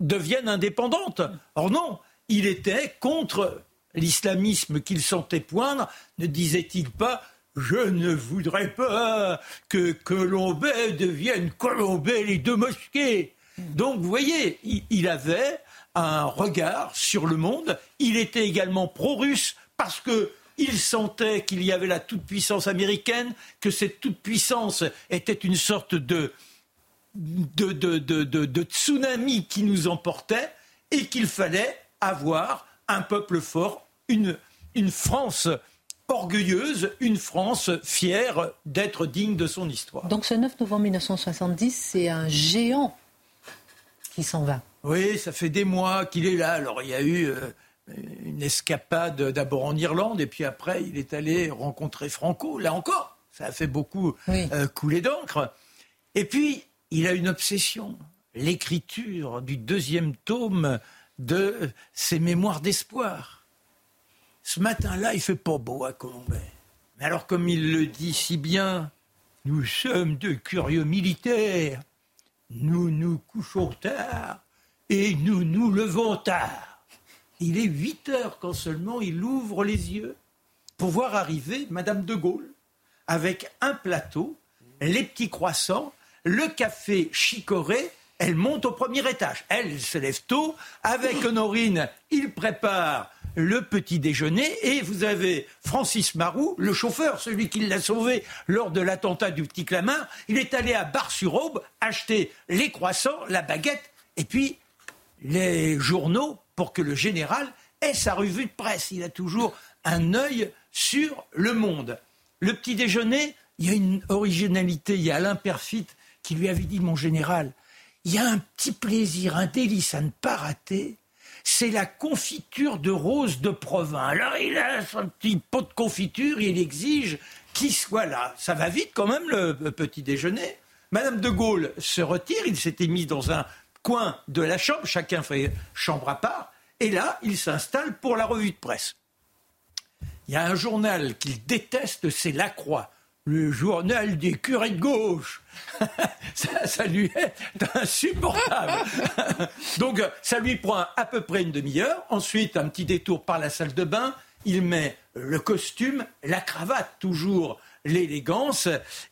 devienne indépendante. Or non, il était contre l'islamisme qu'il sentait poindre, ne disait-il pas je ne voudrais pas que Colombay devienne Colombay les deux mosquées. Donc, vous voyez, il avait un regard sur le monde. Il était également pro-russe parce que Il sentait qu'il y avait la toute-puissance américaine, que cette toute-puissance était une sorte de, tsunami qui nous emportait et qu'il fallait avoir un peuple fort, une France orgueilleuse, une France fière d'être digne de son histoire. Donc ce 9 novembre 1970, c'est un géant qui s'en va. Oui, ça fait des mois qu'il est là. Alors il y a eu euh, une escapade d'abord en Irlande et puis après il est allé rencontrer Franco. Là encore, ça a fait beaucoup euh, couler d'encre. Et puis il a une obsession, l'écriture du deuxième tome de ses mémoires d'espoir. Ce matin-là, il fait pas beau à Colombay. Mais alors, comme il le dit si bien, nous sommes de curieux militaires. Nous nous couchons tard et nous nous levons tard. Il est 8 heures quand seulement il ouvre les yeux pour voir arriver Madame de Gaulle avec un plateau, les petits croissants, le café chicoré elle monte au premier étage. Elle, se lève tôt. Avec Honorine, il prépare le petit déjeuner et vous avez Francis Marou, le chauffeur, celui qui l'a sauvé lors de l'attentat du petit Clamart. Il est allé à Bar-sur-Aube acheter les croissants, la baguette et puis les journaux pour que le général ait sa revue de presse. Il a toujours un œil sur le monde. Le petit déjeuner, il y a une originalité. Il y a Alain Perfit qui lui avait dit, mon général, il y a un petit plaisir, un délice à ne pas rater. C'est la confiture de rose de Provins. Alors il a son petit pot de confiture, il exige qu'il soit là. Ça va vite quand même le petit déjeuner. Madame de Gaulle se retire, il s'était mis dans un coin de la chambre, chacun fait chambre à part, et là, il s'installe pour la revue de presse. Il y a un journal qu'il déteste, c'est La Croix le journal des curés de gauche. ça, lui est insupportable. Donc, ça lui prend à peu près une demi-heure. Ensuite, un petit détour par la salle de bain. Il met le costume, la cravate, toujours l'élégance.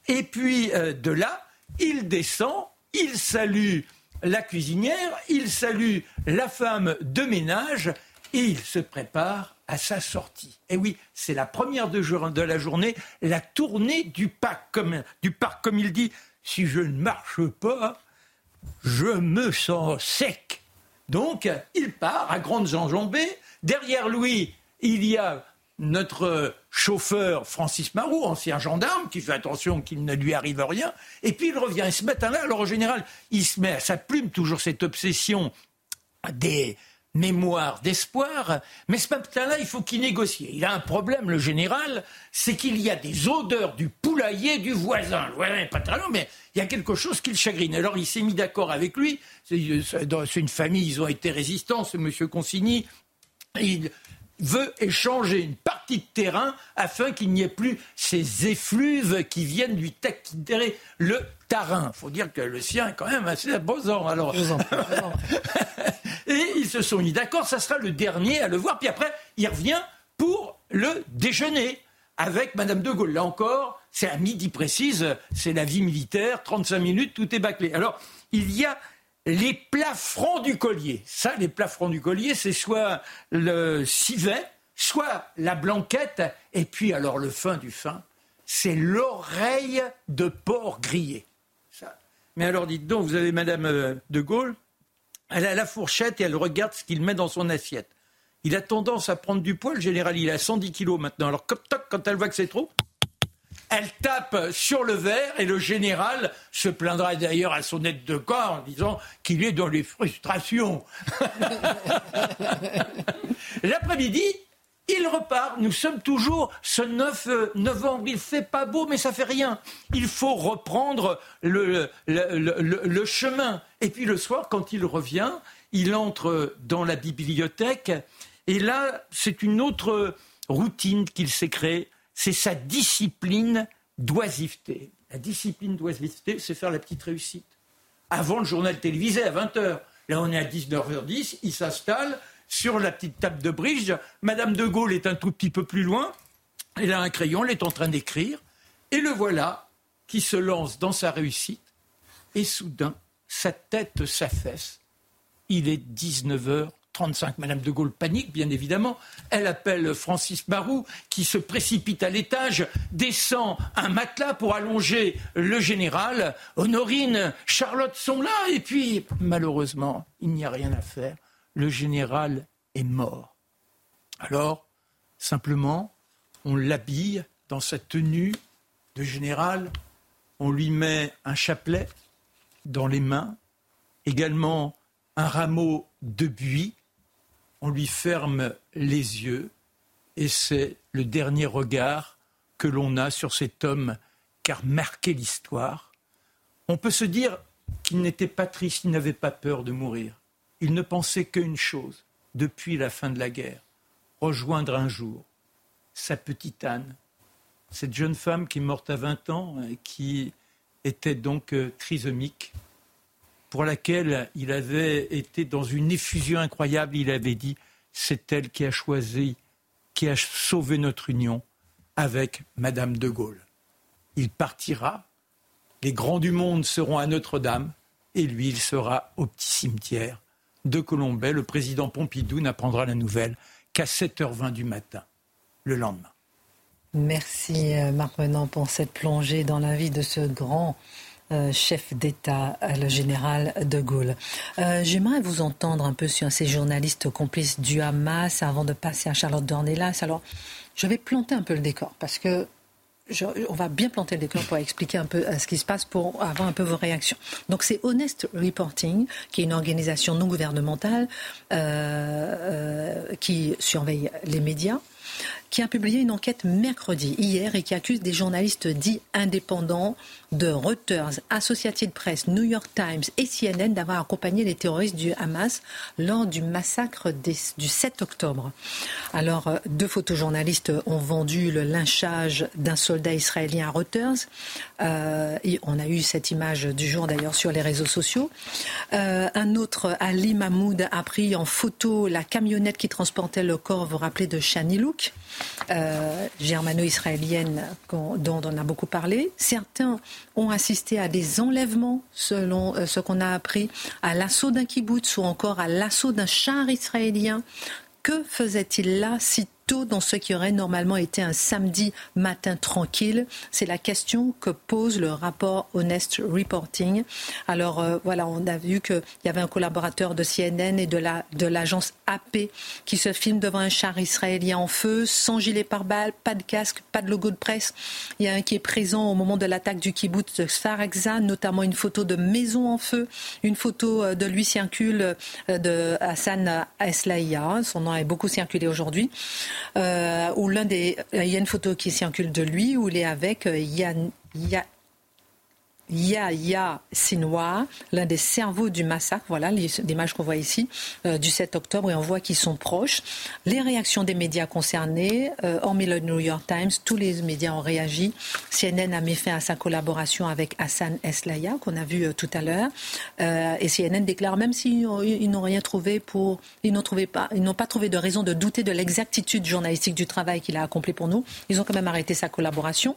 Et puis, euh, de là, il descend, il salue la cuisinière, il salue la femme de ménage et il se prépare à sa sortie. Et oui, c'est la première de, de, la journée, la tournée du parc, comme il dit. Si je ne marche pas, je me sens sec. Donc, il part à grandes enjambées. Derrière lui, il y a notre chauffeur Francis Marou, ancien gendarme, qui fait attention qu'il ne lui arrive rien. Et puis il revient. Et ce matin-là, alors en général, il se met à sa plume, toujours cette obsession des, mémoire d'espoir, mais ce matin-là, il faut qu'il négocie. Il a un problème, le général, c'est qu'il y a des odeurs du poulailler du voisin. Le voisin n'est pas très loin, mais il y a quelque chose qui le chagrine. Alors il s'est mis d'accord avec lui. C'est une famille, ils ont été résistants, ce monsieur Consigny. Veut échanger une partie de terrain afin qu'il n'y ait plus ces effluves qui viennent lui taquiner le tarin. Il faut dire que le sien est quand même assez imposant. Alors. Et ils se sont mis d'accord, ça sera le dernier à le voir. Puis après, il revient pour le déjeuner avec Madame de Gaulle. Là encore, c'est à midi précise, c'est la vie militaire, 35 minutes, tout est bâclé. Alors, il y a les plats francs du collier. Ça, les plats francs du collier, c'est soit le civet, soit la blanquette, et puis alors le fin du fin, c'est l'oreille de porc grillé. Ça. Mais alors dites donc, vous avez Madame euh, de Gaulle, elle a la fourchette et elle regarde ce qu'il met dans son assiette. Il a tendance à prendre du poids, le général, il a 110 kilos maintenant. Alors, quand elle voit que c'est trop, elle tape sur le verre et le général se plaindra d'ailleurs à son aide de corps en disant qu'il est dans les frustrations. L'après-midi, il repart. Nous sommes toujours ce 9 euh, novembre. Il fait pas beau, mais ça fait rien. Il faut reprendre le, chemin. Et puis le soir, quand il revient, il entre dans la bibliothèque. Et là, c'est une autre routine qu'il s'est créée. C'est sa discipline d'oisiveté. La discipline d'oisiveté, c'est faire la petite réussite. Avant le journal télévisé à 20h. Là, on est à 19h10, il s'installe, sur la petite table de bridge. Madame de Gaulle est un tout petit peu plus loin. Elle a un crayon, elle est en train d'écrire. Et le voilà qui se lance dans sa réussite. Et soudain, sa tête s'affaisse. Il est 19h 35, Madame de Gaulle panique, bien évidemment. Elle appelle Francis Barou, qui se précipite à l'étage, descend un matelas pour allonger le général. Honorine, Charlotte sont là, et puis, malheureusement, il n'y a rien à faire. Le général est mort. Alors, simplement, on l'habille dans sa tenue de général, on lui met un chapelet dans les mains, également un rameau de buis, on lui ferme les yeux, et c'est le dernier regard que l'on a sur cet homme car marqué l'histoire. On peut se dire qu'il n'était pas triste, il n'avait pas peur de mourir. Il ne pensait qu'une chose, depuis la fin de la guerre, rejoindre un jour sa petite Anne, cette jeune femme qui est morte à 20 ans, et qui était donc euh, trisomique, pour laquelle il avait été dans une effusion incroyable. Il avait dit c'est elle qui a choisi, qui a sauvé notre union avec Madame de Gaulle. Il partira, les grands du monde seront à Notre-Dame, et lui, il sera au petit cimetière de Colombay. Le président Pompidou n'apprendra la nouvelle qu'à 7h20 du matin, le lendemain. Merci euh, Marc pour cette plongée dans la vie de ce grand euh, chef d'État, euh, le général de Gaulle. J'aimerais vous entendre un peu sur ces journalistes complices du Hamas avant de passer à Charlotte Dornelas. Alors, je vais planter un peu le décor parce que on va bien planter le décor pour expliquer un peu ce qui se passe, pour avoir un peu vos réactions. Donc c'est Honest Reporting, qui est une organisation non gouvernementale qui surveille les médias qui a publié une enquête mercredi, hier, et qui accuse des journalistes dits indépendants de Reuters, Associated Press, New York Times et CNN d'avoir accompagné les terroristes du Hamas lors du massacre du 7 octobre. Alors, euh, deux photojournalistes ont vendu le lynchage d'un soldat israélien à Reuters. Euh, on a eu cette image du jour d'ailleurs sur les réseaux sociaux. Euh, un autre, Ali Mahmoud, a pris en photo la camionnette qui transportait le corps, vous vous rappelez, de Shani Euh, germano-israélienne dont on a beaucoup parlé. Certains ont assisté à des enlèvements, selon euh, ce qu'on a appris, à l'assaut d'un kibbutz ou encore à l'assaut d'un char israélien. Que faisait-il là si tôt dans ce qui aurait normalement été un samedi matin tranquille C'est la question que pose le rapport Honest Reporting. Alors euh, voilà, on a vu qu'il y avait un collaborateur de CNN et de la de l'agence AP qui se filme devant un char israélien en feu, sans gilet pare-balles, pas de casque, pas de logo de presse. Il y a un qui est présent au moment de l'attaque du kibbutz de Sarekza, notamment une photo de maison en feu, une photo euh, de lui circule euh, de Hassan Eslaïa, son nom est beaucoup circulé aujourd'hui. Euh, où l'un des, il y a une photo qui circule de lui où il est avec euh, Yann, Yann Yahya Sinwar, l'un des cerveaux du massacre, voilà l'image qu'on voit ici, euh, du 7 octobre, et on voit qu'ils sont proches. Les réactions des médias concernés, euh, hormis le New York Times, tous les médias ont réagi. CNN a mis fin à sa collaboration avec Hassan Eslaya, qu'on a vu euh, tout à l'heure. et CNN déclare, même s'ils n'ont rien trouvé pour... Ils n'ont pas, pas trouvé de raison de douter de l'exactitude journalistique du travail qu'il a accompli pour nous, ils ont quand même arrêté sa collaboration.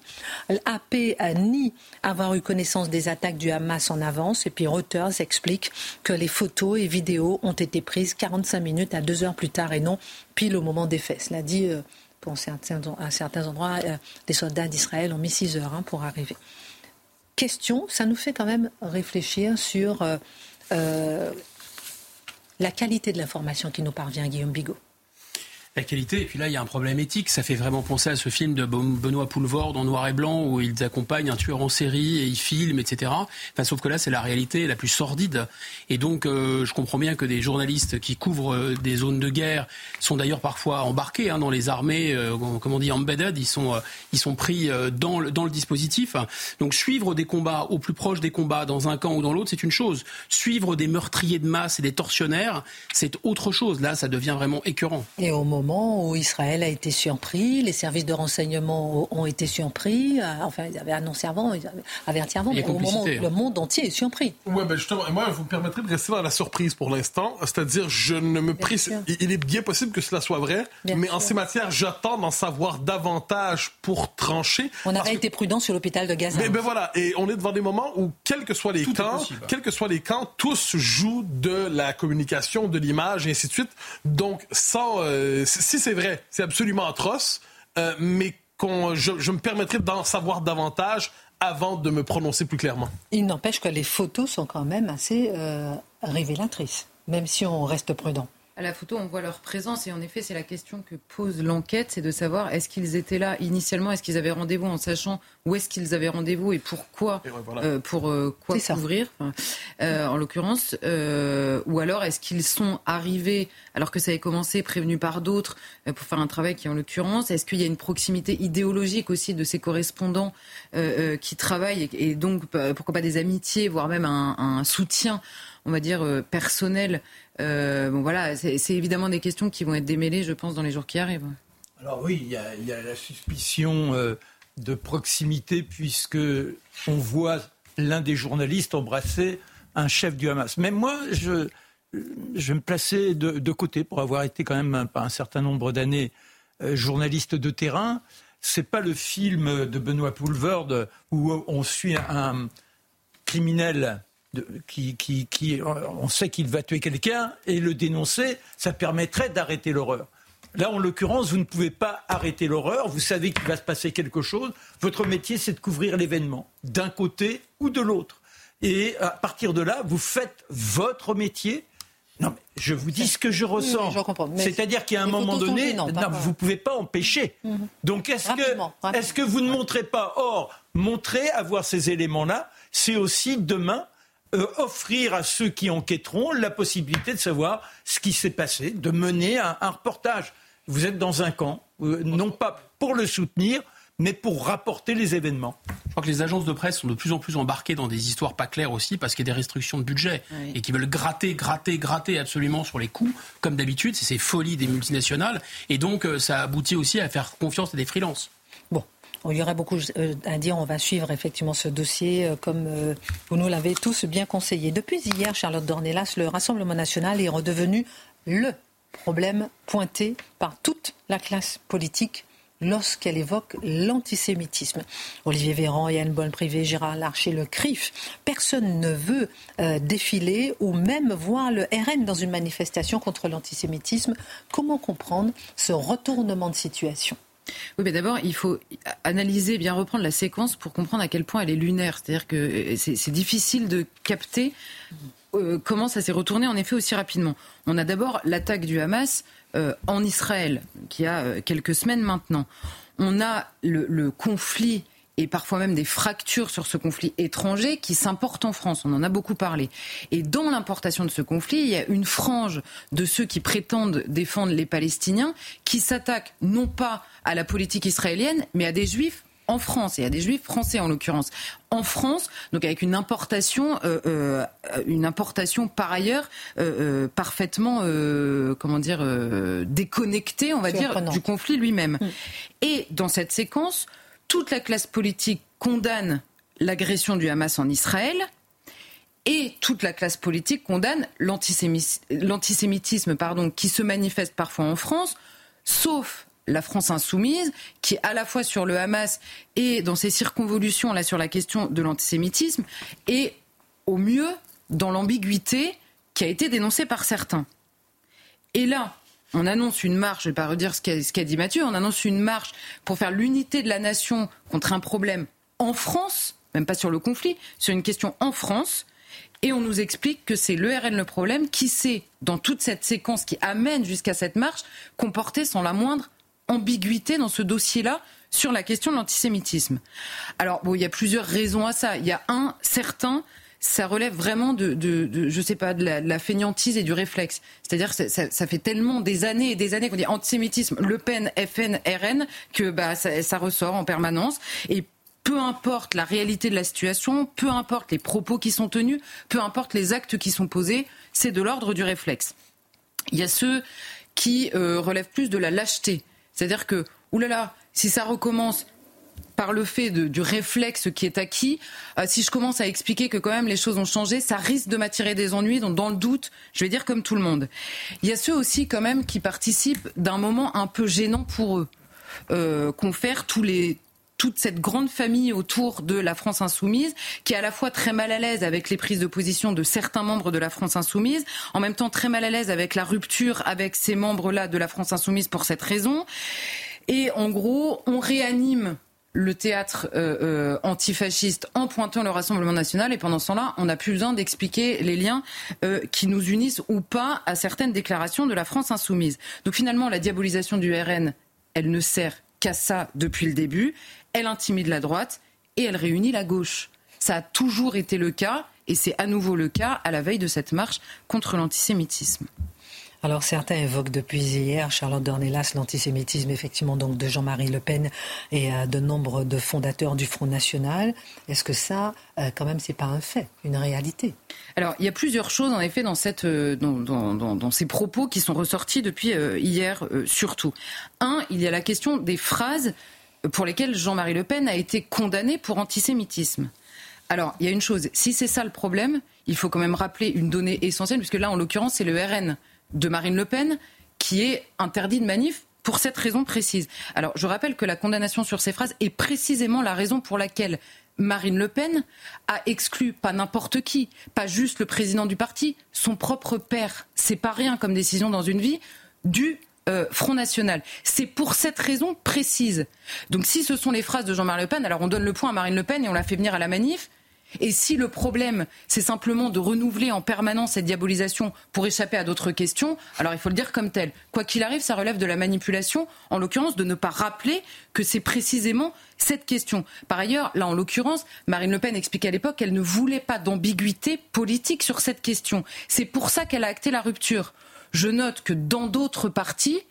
L'AP nie avoir eu connaissance des attaques du Hamas en avance. Et puis Reuters explique que les photos et vidéos ont été prises 45 minutes à deux heures plus tard et non pile au moment des faits. Cela dit, euh, pour certains, à certains endroits, euh, les soldats d'Israël ont mis six heures hein, pour arriver. Question, ça nous fait quand même réfléchir sur euh, la qualité de l'information qui nous parvient, Guillaume Bigot la qualité. Et puis là, il y a un problème éthique. Ça fait vraiment penser à ce film de Benoît Poulvord en noir et blanc où ils accompagnent un tueur en série et ils filment, etc. Enfin, sauf que là, c'est la réalité la plus sordide. Et donc, euh, je comprends bien que des journalistes qui couvrent euh, des zones de guerre sont d'ailleurs parfois embarqués hein, dans les armées, euh, comme on dit, embedded. Ils sont, ils sont pris dans le, dispositif. Donc, suivre des combats au plus proche des combats dans un camp ou dans l'autre, c'est une chose. Suivre des meurtriers de masse et des tortionnaires, c'est autre chose. Là, ça devient vraiment écœurant. Moment où Israël a été surpris, les services de renseignement ont été surpris, euh, enfin ils avaient annoncé avant, ils avaient averti avant, mais au moment où le monde entier est surpris. Oui, ben justement, moi, vous me permettrez de rester dans la surprise pour l'instant, c'est-à-dire je ne me prise... Il est bien possible que cela soit vrai, mais en ces matières, j'attends d'en savoir davantage pour trancher. On avait été prudent sur l'hôpital de Gaza. Mais ben voilà, et on est devant des moments où, quels que soient les camps, quels que soient les camps, tous jouent de la communication, de l'image, et ainsi de suite. Donc, sans, euh, si c'est vrai, c'est absolument atroce, euh, mais je, me permettrai d'en savoir davantage avant de me prononcer plus clairement. Il n'empêche que les photos sont quand même assez euh, révélatrices, même si on reste prudent. À la photo, on voit leur présence et en effet, c'est la question que pose l'enquête, c'est de savoir est-ce qu'ils étaient là initialement, est-ce qu'ils avaient rendez-vous en sachant où est-ce qu'ils avaient rendez-vous et pourquoi, euh, pour euh, quoi couvrir, euh, en l'occurrence, ou alors est-ce qu'ils sont arrivés alors que ça avait commencé, prévenus par d'autres, pour faire un travail qui, en l'occurrence, est-ce qu'il y a une proximité idéologique aussi de ces correspondants qui travaillent et, donc pourquoi pas des amitiés, voire même un, un soutien on va dire, personnel euh, bon, voilà, c'est évidemment des questions qui vont être démêlées, je pense, dans les jours qui arrivent. Alors oui, il y a, la suspicion euh, de proximité puisque on voit l'un des journalistes embrasser un chef du Hamas. Même moi, je, je me placer de, côté pour avoir été quand même un, un certain nombre d'années euh, journaliste de terrain. C'est pas le film de Benoît Poulvord où on suit un criminel qui, qui, on sait qu'il va tuer quelqu'un et le dénoncer, ça permettrait d'arrêter l'horreur. Là, en l'occurrence, vous ne pouvez pas arrêter l'horreur. Vous savez qu'il va se passer quelque chose. Votre métier, c'est de couvrir l'événement, d'un côté ou de l'autre. Et à partir de là, vous faites votre métier. Non, mais je vous dis ce que je ressens. C'est-à-dire qu'à un moment donné, vous ne pouvez pas empêcher. Mhm. Donc, est-ce que, est que vous ne montrez pas Or, montrer, avoir ces éléments-là, c'est aussi demain euh, offrir à ceux qui enquêteront la possibilité de savoir ce qui s'est passé, de mener un, reportage. Vous êtes dans un camp, euh, non pas pour le soutenir, mais pour rapporter les événements. Je crois que les agences de presse sont de plus en plus embarquées dans des histoires pas claires aussi parce qu'il y a des restrictions de budget et qui veulent gratter, gratter, gratter absolument sur les coûts, comme d'habitude, c'est ces folies des multinationales. Et donc, euh, ça aboutit aussi à faire confiance à des freelances. Il y aurait beaucoup euh, à dire. On va suivre effectivement ce dossier euh, comme euh, vous nous l'avez tous bien conseillé. Depuis hier, Charlotte Dornelas, le Rassemblement national est redevenu le problème pointé par toute la classe politique lorsqu'elle évoque l'antisémitisme. Olivier Véran, Yann Bonne-Privé, Gérard Larcher, le CRIF, personne ne veut défiler ou même voir le RN dans une manifestation contre l'antisémitisme. Comment comprendre ce retournement de situation? Oui, mais d'abord, il faut analyser, bien reprendre la séquence pour comprendre à quel point elle est lunaire. C'est-à-dire que euh, c'est difficile de capter euh, comment ça s'est retourné en effet aussi rapidement. On a d'abord l'attaque du Hamas euh, en Israël, qui a quelques semaines maintenant. On a le conflit et parfois même des fractures sur ce conflit étranger qui s'importent en France. On en a beaucoup parlé. Et dans l'importation de ce conflit, il y a une frange de ceux qui prétendent défendre les Palestiniens qui s'attaquent non pas à la politique israélienne, mais à des juifs en France et à des juifs français en l'occurrence en France donc avec une importation euh, euh, une importation par ailleurs euh, parfaitement comment dire déconnectée on va dire du conflit lui-même mm. et dans cette séquence toute la classe politique condamne l'agression du Hamas en Israël et toute la classe politique condamne l'antisémitisme qui se manifeste parfois en France, sauf la France insoumise, qui à la fois sur le Hamas et dans ses circonvolutions là sur la question de l'antisémitisme, est au mieux dans l'ambiguïté qui a été dénoncée par certains. Et là, on annonce une marche, je ne vais pas redire ce qu'a dit Mathieu, on annonce une marche pour faire l'unité de la nation contre un problème en France, même pas sur le conflit, sur une question en France. Et on nous explique que c'est l'ERN le problème qui s'est, dans toute cette séquence qui amène jusqu'à cette marche, comporté sans la moindre ambiguïté dans ce dossier-là sur la question de l'antisémitisme. Alors, bon, il y a plusieurs raisons à ça. Il y a un certain ça relève vraiment de, de, je sais pas, de la, fainéantise et du réflexe. C'est-à-dire ça, ça, fait tellement des années et des années qu'on dit antisémitisme, Le Pen, FN, RN, que bah, ça, ressort en permanence. Et peu importe la réalité de la situation, peu importe les propos qui sont tenus, peu importe les actes qui sont posés, c'est de l'ordre du réflexe. Il y a ceux qui euh, relève plus de la lâcheté. C'est-à-dire que, oulala, si ça recommence par le fait du réflexe qui est acquis, euh, si je commence à expliquer que quand même les choses ont changé, ça risque de m'attirer des ennuis. Donc dans le doute, je vais dire comme tout le monde. Il y a ceux aussi quand même qui participent d'un moment un peu gênant pour eux. Euh, confère tous les toute cette grande famille autour de la France insoumise, qui est à la fois très mal à l'aise avec les prises de position de certains membres de la France insoumise, en même temps très mal à l'aise avec la rupture avec ces membres-là de la France insoumise pour cette raison. Et en gros, on réanime le théâtre euh, euh, antifasciste en pointant le Rassemblement national et pendant ce temps-là, on n'a plus besoin d'expliquer les liens euh, qui nous unissent ou pas à certaines déclarations de la France insoumise. Donc finalement, la diabolisation du RN, elle ne sert qu'à ça depuis le début elle intimide la droite et elle réunit la gauche. Ça a toujours été le cas et c'est à nouveau le cas à la veille de cette marche contre l'antisémitisme. Alors certains évoquent depuis hier, Charlotte Dornelas, l'antisémitisme effectivement donc de Jean-Marie Le Pen et euh, de nombre de fondateurs du Front National. Est-ce que ça, euh, quand même, c'est pas un fait, une réalité? Alors il y a plusieurs choses en effet dans, cette, euh, dans, ces propos qui sont ressortis depuis hier surtout. Un, il y a la question des phrases pour lesquels Jean-Marie Le Pen a été condamné pour antisémitisme. Alors, il y a une chose, si c'est ça le problème, il faut quand même rappeler une donnée essentielle, puisque là, en l'occurrence, c'est le RN de Marine Le Pen qui est interdit de manif pour cette raison précise. Alors, je rappelle que la condamnation sur ces phrases est précisément la raison pour laquelle Marine Le Pen a exclu pas n'importe qui, pas juste le président du parti, son propre père. C'est pas rien comme décision dans une vie du euh, Front National. C'est pour cette raison précise. Donc si ce sont les phrases de Jean-Marie Le Pen, alors on donne le point à Marine Le Pen et on la fait venir à la manif. Et si le problème, c'est simplement de renouveler en permanence cette diabolisation pour échapper à d'autres questions, alors il faut le dire comme tel. Quoi qu'il arrive, ça relève de la manipulation, en l'occurrence de ne pas rappeler que c'est précisément cette question. Par ailleurs, là en l'occurrence, Marine Le Pen expliquait à l'époque qu'elle ne voulait pas d'ambiguïté politique sur cette question. C'est pour ça qu'elle a acté la rupture. Je note que dans d'autres partis,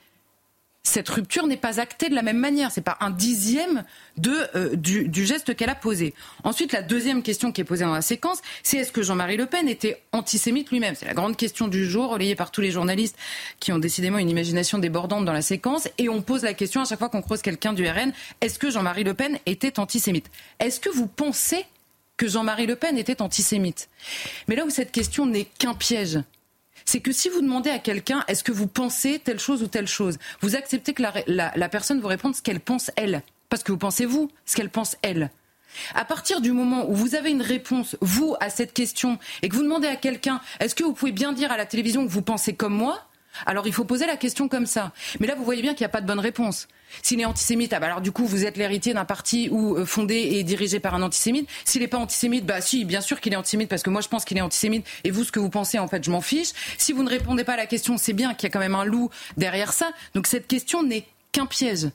cette rupture n'est pas actée de la même manière. C'est pas un dixième de, euh, du, geste qu'elle a posé. Ensuite, la deuxième question qui est posée dans la séquence, c'est est-ce que Jean-Marie Le Pen était antisémite lui-même? C'est la grande question du jour, relayée par tous les journalistes qui ont décidément une imagination débordante dans la séquence. Et on pose la question à chaque fois qu'on croise quelqu'un du RN, est-ce que Jean-Marie Le Pen était antisémite? Est-ce que vous pensez que Jean-Marie Le Pen était antisémite? Mais là où cette question n'est qu'un piège, c'est que si vous demandez à quelqu'un est-ce que vous pensez telle chose ou telle chose, vous acceptez que la, personne vous réponde ce qu'elle pense elle, parce que vous pensez vous ce qu'elle pense elle. À partir du moment où vous avez une réponse, vous, à cette question, et que vous demandez à quelqu'un, est-ce que vous pouvez bien dire à la télévision que vous pensez comme moi alors il faut poser la question comme ça. Mais là, vous voyez bien qu'il n'y a pas de bonne réponse. S'il est antisémite, ah bah alors du coup, vous êtes l'héritier d'un parti ou euh, fondé et dirigé par un antisémite. S'il n'est pas antisémite, bah si, bien sûr qu'il est antisémite parce que moi je pense qu'il est antisémite et vous, ce que vous pensez, en fait, je m'en fiche. Si vous ne répondez pas à la question, c'est bien qu'il y a quand même un loup derrière ça. Donc cette question n'est qu'un piège.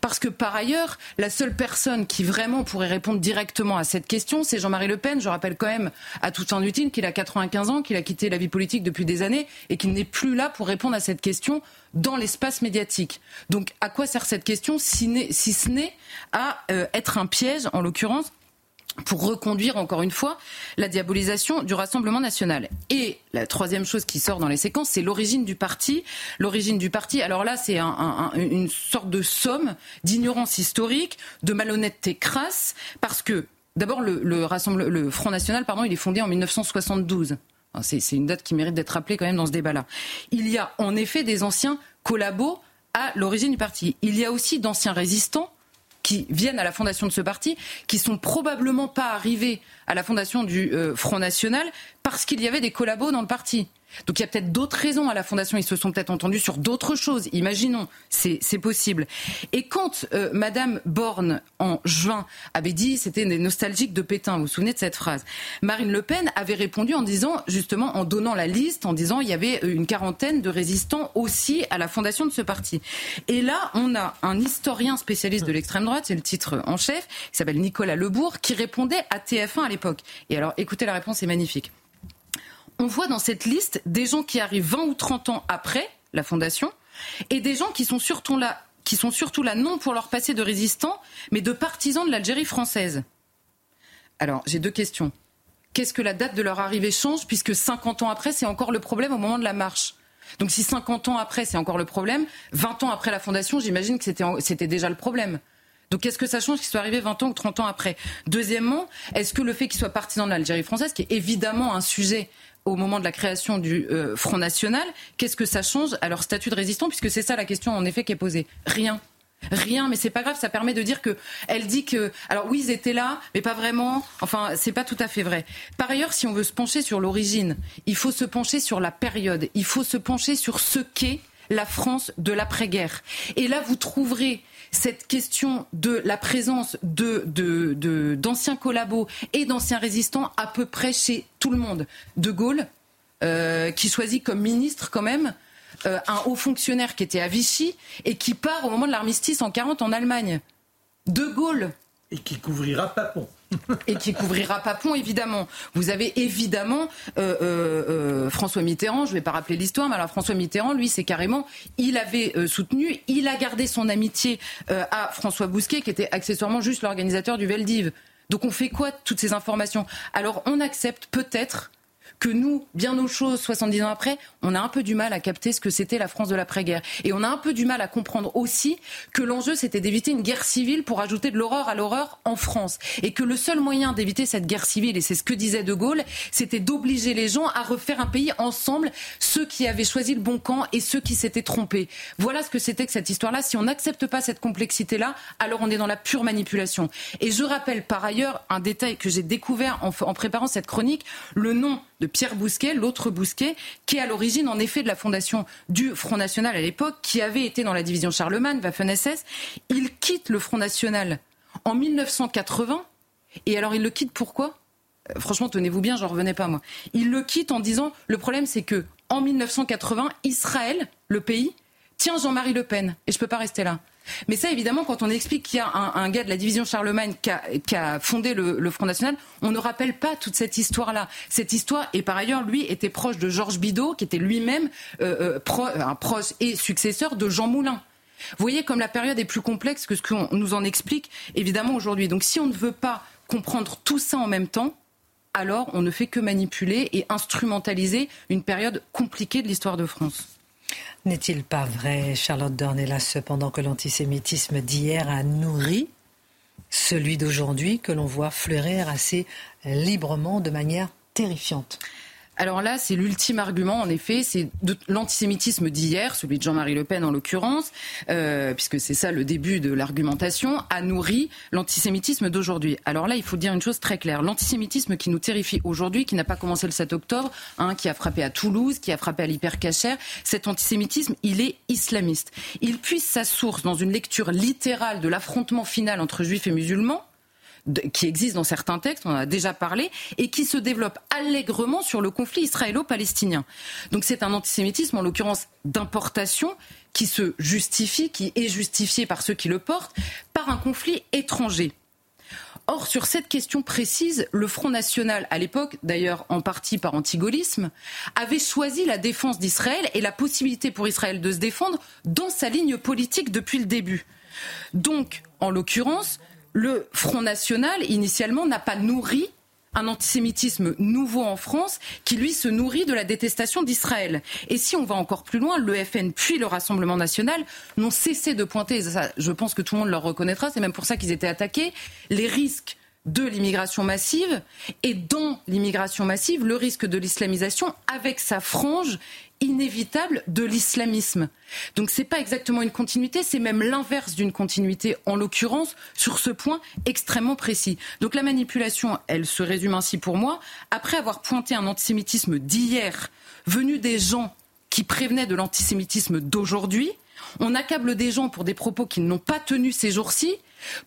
Parce que par ailleurs, la seule personne qui vraiment pourrait répondre directement à cette question, c'est Jean-Marie Le Pen. Je rappelle quand même à tout fin utile qu'il a 95 ans, qu'il a quitté la vie politique depuis des années et qu'il n'est plus là pour répondre à cette question dans l'espace médiatique. Donc à quoi sert cette question si, ce n'est à euh, être un piège, en l'occurrence, pour reconduire encore une fois la diabolisation du Rassemblement national. Et la troisième chose qui sort dans les séquences, c'est l'origine du parti. L'origine du parti, alors là, c'est une sorte de somme d'ignorance historique, de malhonnêteté crasse, parce que d'abord le, le Front National, pardon, il est fondé en 1972. C'est une date qui mérite d'être rappelée quand même dans ce débat-là. Il y a en effet des anciens collabos à l'origine du parti. Il y a aussi d'anciens résistants qui viennent à la fondation de ce parti, qui sont probablement pas arrivés à la fondation du euh, Front National parce qu'il y avait des collabos dans le parti. Donc il y a peut-être d'autres raisons à la Fondation. Ils se sont peut-être entendus sur d'autres choses. Imaginons, c'est possible. Et quand euh, Madame Borne, en juin, avait dit c'était des nostalgiques de Pétain, vous vous souvenez de cette phrase Marine Le Pen avait répondu en disant, justement, en donnant la liste, en disant il y avait une quarantaine de résistants aussi à la fondation de ce parti. Et là, on a un historien spécialiste de l'extrême droite, c'est le titre en chef, qui s'appelle Nicolas Lebourg, qui répondait à TF1 à l'époque. Et alors, écoutez la réponse, c'est magnifique on voit dans cette liste des gens qui arrivent 20 ou 30 ans après la fondation et des gens qui sont surtout là, non pour leur passé de résistants, mais de partisans de l'Algérie française. Alors, j'ai deux questions. Qu'est-ce que la date de leur arrivée change puisque 50 ans après, c'est encore le problème au moment de la marche? Donc si 50 ans après, c'est encore le problème, 20 ans après la fondation, j'imagine que c'était déjà le problème. Donc qu'est-ce que ça change qu'il soit arrivé 20 ans ou 30 ans après? Deuxièmement, est-ce que le fait qu'il soit partisan de l'Algérie française, qui est évidemment un sujet au moment de la création du euh, Front National, qu'est-ce que ça change à leur statut de résistant Puisque c'est ça la question en effet qui est posée. Rien. Rien, mais c'est pas grave, ça permet de dire que elle dit que alors oui ils étaient là, mais pas vraiment. Enfin, c'est pas tout à fait vrai. Par ailleurs, si on veut se pencher sur l'origine, il faut se pencher sur la période, il faut se pencher sur ce qu'est la France de l'après-guerre. Et là, vous trouverez cette question de la présence de, d'anciens collabos et d'anciens résistants à peu près chez tout le monde. De Gaulle, euh, qui choisit comme ministre quand même euh, un haut fonctionnaire qui était à Vichy et qui part au moment de l'armistice en 40 en Allemagne. De Gaulle. Et qui couvrira Papon et qui couvrira Papon, évidemment. Vous avez évidemment euh, euh, euh, François Mitterrand, je ne vais pas rappeler l'histoire, mais alors François Mitterrand, lui, c'est carrément, il avait soutenu, il a gardé son amitié à François Bousquet, qui était accessoirement juste l'organisateur du Veldiv. Donc on fait quoi de toutes ces informations? Alors on accepte peut-être que nous, bien aux choses, 70 ans après, on a un peu du mal à capter ce que c'était la France de l'après-guerre. Et on a un peu du mal à comprendre aussi que l'enjeu, c'était d'éviter une guerre civile pour ajouter de l'horreur à l'horreur en France. Et que le seul moyen d'éviter cette guerre civile, et c'est ce que disait De Gaulle, c'était d'obliger les gens à refaire un pays ensemble, ceux qui avaient choisi le bon camp et ceux qui s'étaient trompés. Voilà ce que c'était que cette histoire-là. Si on n'accepte pas cette complexité-là, alors on est dans la pure manipulation. Et je rappelle par ailleurs un détail que j'ai découvert en, en préparant cette chronique, le nom de Pierre Bousquet, l'autre Bousquet, qui est à l'origine en effet de la fondation du Front National à l'époque, qui avait été dans la division Charlemagne, Waffen-SS. Il quitte le Front National en 1980. Et alors il le quitte pourquoi? Euh, Franchement, tenez-vous bien, j'en revenais pas moi. Il le quitte en disant le problème c'est que en 1980, Israël, le pays, tient Jean-Marie Le Pen et je peux pas rester là. Mais ça, évidemment, quand on explique qu'il y a un, gars de la division Charlemagne qui a, fondé le, Front National, on ne rappelle pas toute cette histoire-là. Cette histoire, et par ailleurs, lui était proche de Georges Bidault, qui était lui-même euh, euh, un proche et successeur de Jean Moulin. Vous voyez comme la période est plus complexe que ce qu'on nous en explique, évidemment, aujourd'hui. Donc si on ne veut pas comprendre tout ça en même temps, alors on ne fait que manipuler et instrumentaliser une période compliquée de l'histoire de France. N'est-il pas vrai, Charlotte Dornelas, cependant que l'antisémitisme d'hier a nourri celui d'aujourd'hui que l'on voit fleurir assez librement de manière terrifiante? Alors là, c'est l'ultime argument, en effet, c'est l'antisémitisme d'hier, celui de Jean-Marie Le Pen en l'occurrence, euh, puisque c'est ça le début de l'argumentation, a nourri l'antisémitisme d'aujourd'hui. Alors là, il faut dire une chose très claire. L'antisémitisme qui nous terrifie aujourd'hui, qui n'a pas commencé le 7 octobre, hein, qui a frappé à Toulouse, qui a frappé à l'hypercachère, cet antisémitisme, il est islamiste. Il puise sa source dans une lecture littérale de l'affrontement final entre juifs et musulmans, qui existe dans certains textes, on en a déjà parlé, et qui se développe allègrement sur le conflit israélo-palestinien. Donc c'est un antisémitisme, en l'occurrence d'importation, qui se justifie, qui est justifié par ceux qui le portent, par un conflit étranger. Or, sur cette question précise, le Front National, à l'époque, d'ailleurs en partie par antigolisme, avait choisi la défense d'Israël et la possibilité pour Israël de se défendre dans sa ligne politique depuis le début. Donc, en l'occurrence, le Front National, initialement, n'a pas nourri un antisémitisme nouveau en France qui, lui, se nourrit de la détestation d'Israël. Et si on va encore plus loin, le FN puis le Rassemblement national n'ont cessé de pointer, je pense que tout le monde leur reconnaîtra, c'est même pour ça qu'ils étaient attaqués, les risques de l'immigration massive et dans l'immigration massive, le risque de l'islamisation avec sa frange inévitable de l'islamisme. Donc c'est pas exactement une continuité, c'est même l'inverse d'une continuité, en l'occurrence sur ce point extrêmement précis. Donc la manipulation, elle se résume ainsi pour moi. Après avoir pointé un antisémitisme d'hier, venu des gens qui prévenaient de l'antisémitisme d'aujourd'hui, on accable des gens pour des propos qu'ils n'ont pas tenus ces jours-ci,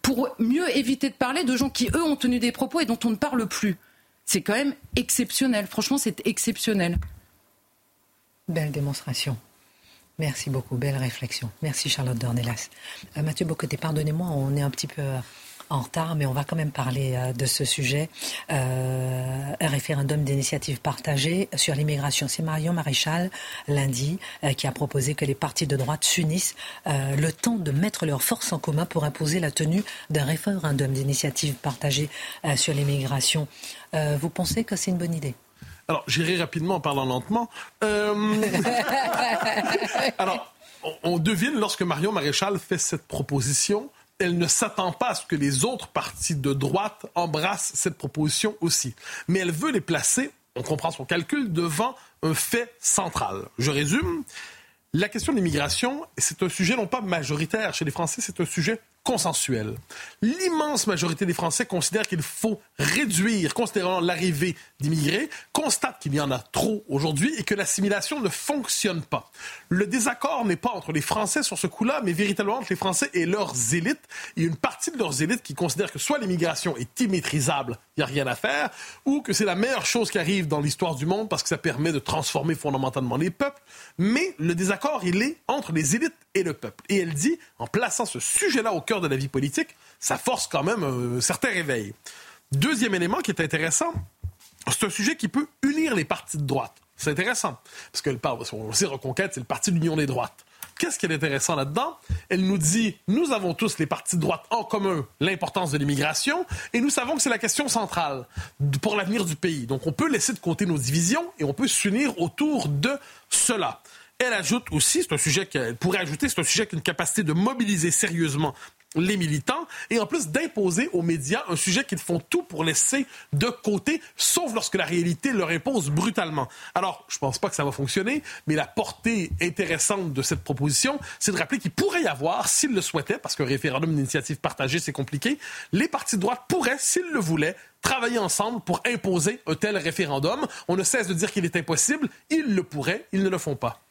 pour mieux éviter de parler de gens qui, eux, ont tenu des propos et dont on ne parle plus. C'est quand même exceptionnel. Franchement, c'est exceptionnel. Belle démonstration. Merci beaucoup, belle réflexion. Merci Charlotte Dornelas. Euh, Mathieu Bocoté, pardonnez-moi, on est un petit peu en retard, mais on va quand même parler euh, de ce sujet. Euh, un référendum d'initiative partagée sur l'immigration. C'est Marion Maréchal, lundi, qui a proposé que les partis de droite s'unissent le temps de mettre leurs forces en commun pour imposer la tenue d'un référendum d'initiative partagée sur l'immigration. vous pensez que c'est une bonne idée? Alors, j'irai rapidement en parlant lentement. Euh, Alors, on, devine lorsque Marion Maréchal fait cette proposition, elle ne s'attend pas à ce que les autres partis de droite embrassent cette proposition aussi. Mais elle veut les placer, on comprend son calcul, devant un fait central. Je résume. La question de l'immigration, c'est un sujet non pas majoritaire chez les Français, c'est un sujet consensuel. L'immense majorité des Français considèrent qu'il faut réduire, considérant l'arrivée d'immigrés, constate qu'il y en a trop aujourd'hui et que l'assimilation ne fonctionne pas. Le désaccord n'est pas entre les Français sur ce coup-là, mais véritablement entre les Français et leurs élites. A une partie de leurs élites qui considèrent que soit l'immigration est immaîtrisable, il n'y a rien à faire, ou que c'est la meilleure chose qui arrive dans l'histoire du monde parce que ça permet de transformer fondamentalement les peuples. Mais le désaccord, il est entre les élites et le peuple. Et elle dit, en plaçant ce sujet-là au cœur de la vie politique, ça force quand même un certain réveil. Deuxième élément qui est intéressant, c'est un sujet qui peut unir les partis de droite. C'est intéressant, parce que on sait Reconquête, c'est le parti de l'union des droites. Qu'est-ce qui est intéressant là-dedans? Elle nous dit, nous avons tous les partis de droite en commun l'importance de l'immigration et nous savons que c'est la question centrale pour l'avenir du pays. Donc on peut laisser de côté nos divisions et on peut s'unir autour de cela. Elle ajoute aussi, c'est un sujet qu'elle pourrait ajouter, c'est un sujet qui a une capacité de mobiliser sérieusement les militants et en plus d'imposer aux médias un sujet qu'ils font tout pour laisser de côté, sauf lorsque la réalité leur impose brutalement. Alors, je pense pas que ça va fonctionner, mais la portée intéressante de cette proposition, c'est de rappeler qu'il pourrait y avoir, s'ils le souhaitaient, parce qu'un référendum d'initiative partagée, c'est compliqué, les partis de droite pourraient, s'ils le voulaient, travailler ensemble pour imposer un tel référendum. On ne cesse de dire qu'il est impossible, ils le pourraient, ils ne le font pas.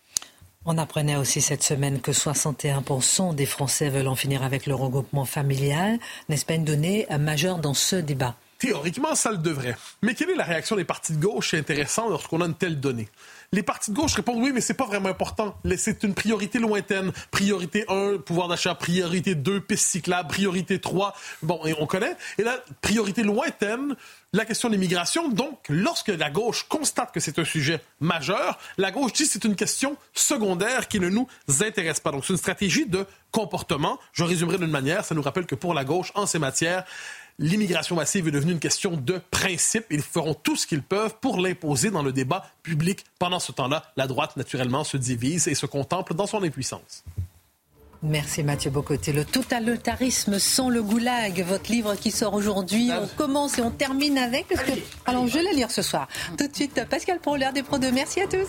On apprenait aussi cette semaine que 61% des Français veulent en finir avec le regroupement familial. N'est-ce pas une donnée majeure dans ce débat Théoriquement, ça le devrait. Mais quelle est la réaction des partis de gauche C'est intéressant lorsqu'on a une telle donnée? Les partis de gauche répondent oui, mais c'est pas vraiment important. C'est une priorité lointaine. Priorité 1, pouvoir d'achat. Priorité 2, piste cyclable. Priorité 3, bon, on connaît. Et là, priorité lointaine, la question de l'immigration. Donc, lorsque la gauche constate que c'est un sujet majeur, la gauche dit c'est une question secondaire qui ne nous intéresse pas. Donc, c'est une stratégie de comportement. Je résumerai d'une manière, ça nous rappelle que pour la gauche, en ces matières, l'immigration massive est devenue une question de principe. Ils feront tout ce qu'ils peuvent pour l'imposer dans le débat public. Pendant ce temps-là, la droite, naturellement, se divise et se contemple dans son impuissance. Merci Mathieu Bocoté. Le totalitarisme sans le goulag, votre livre qui sort aujourd'hui. On commence et on termine avec. Alors, je vais le lire ce soir. Tout de suite, Pascal pour l'heure des Pro 2. Merci à tous.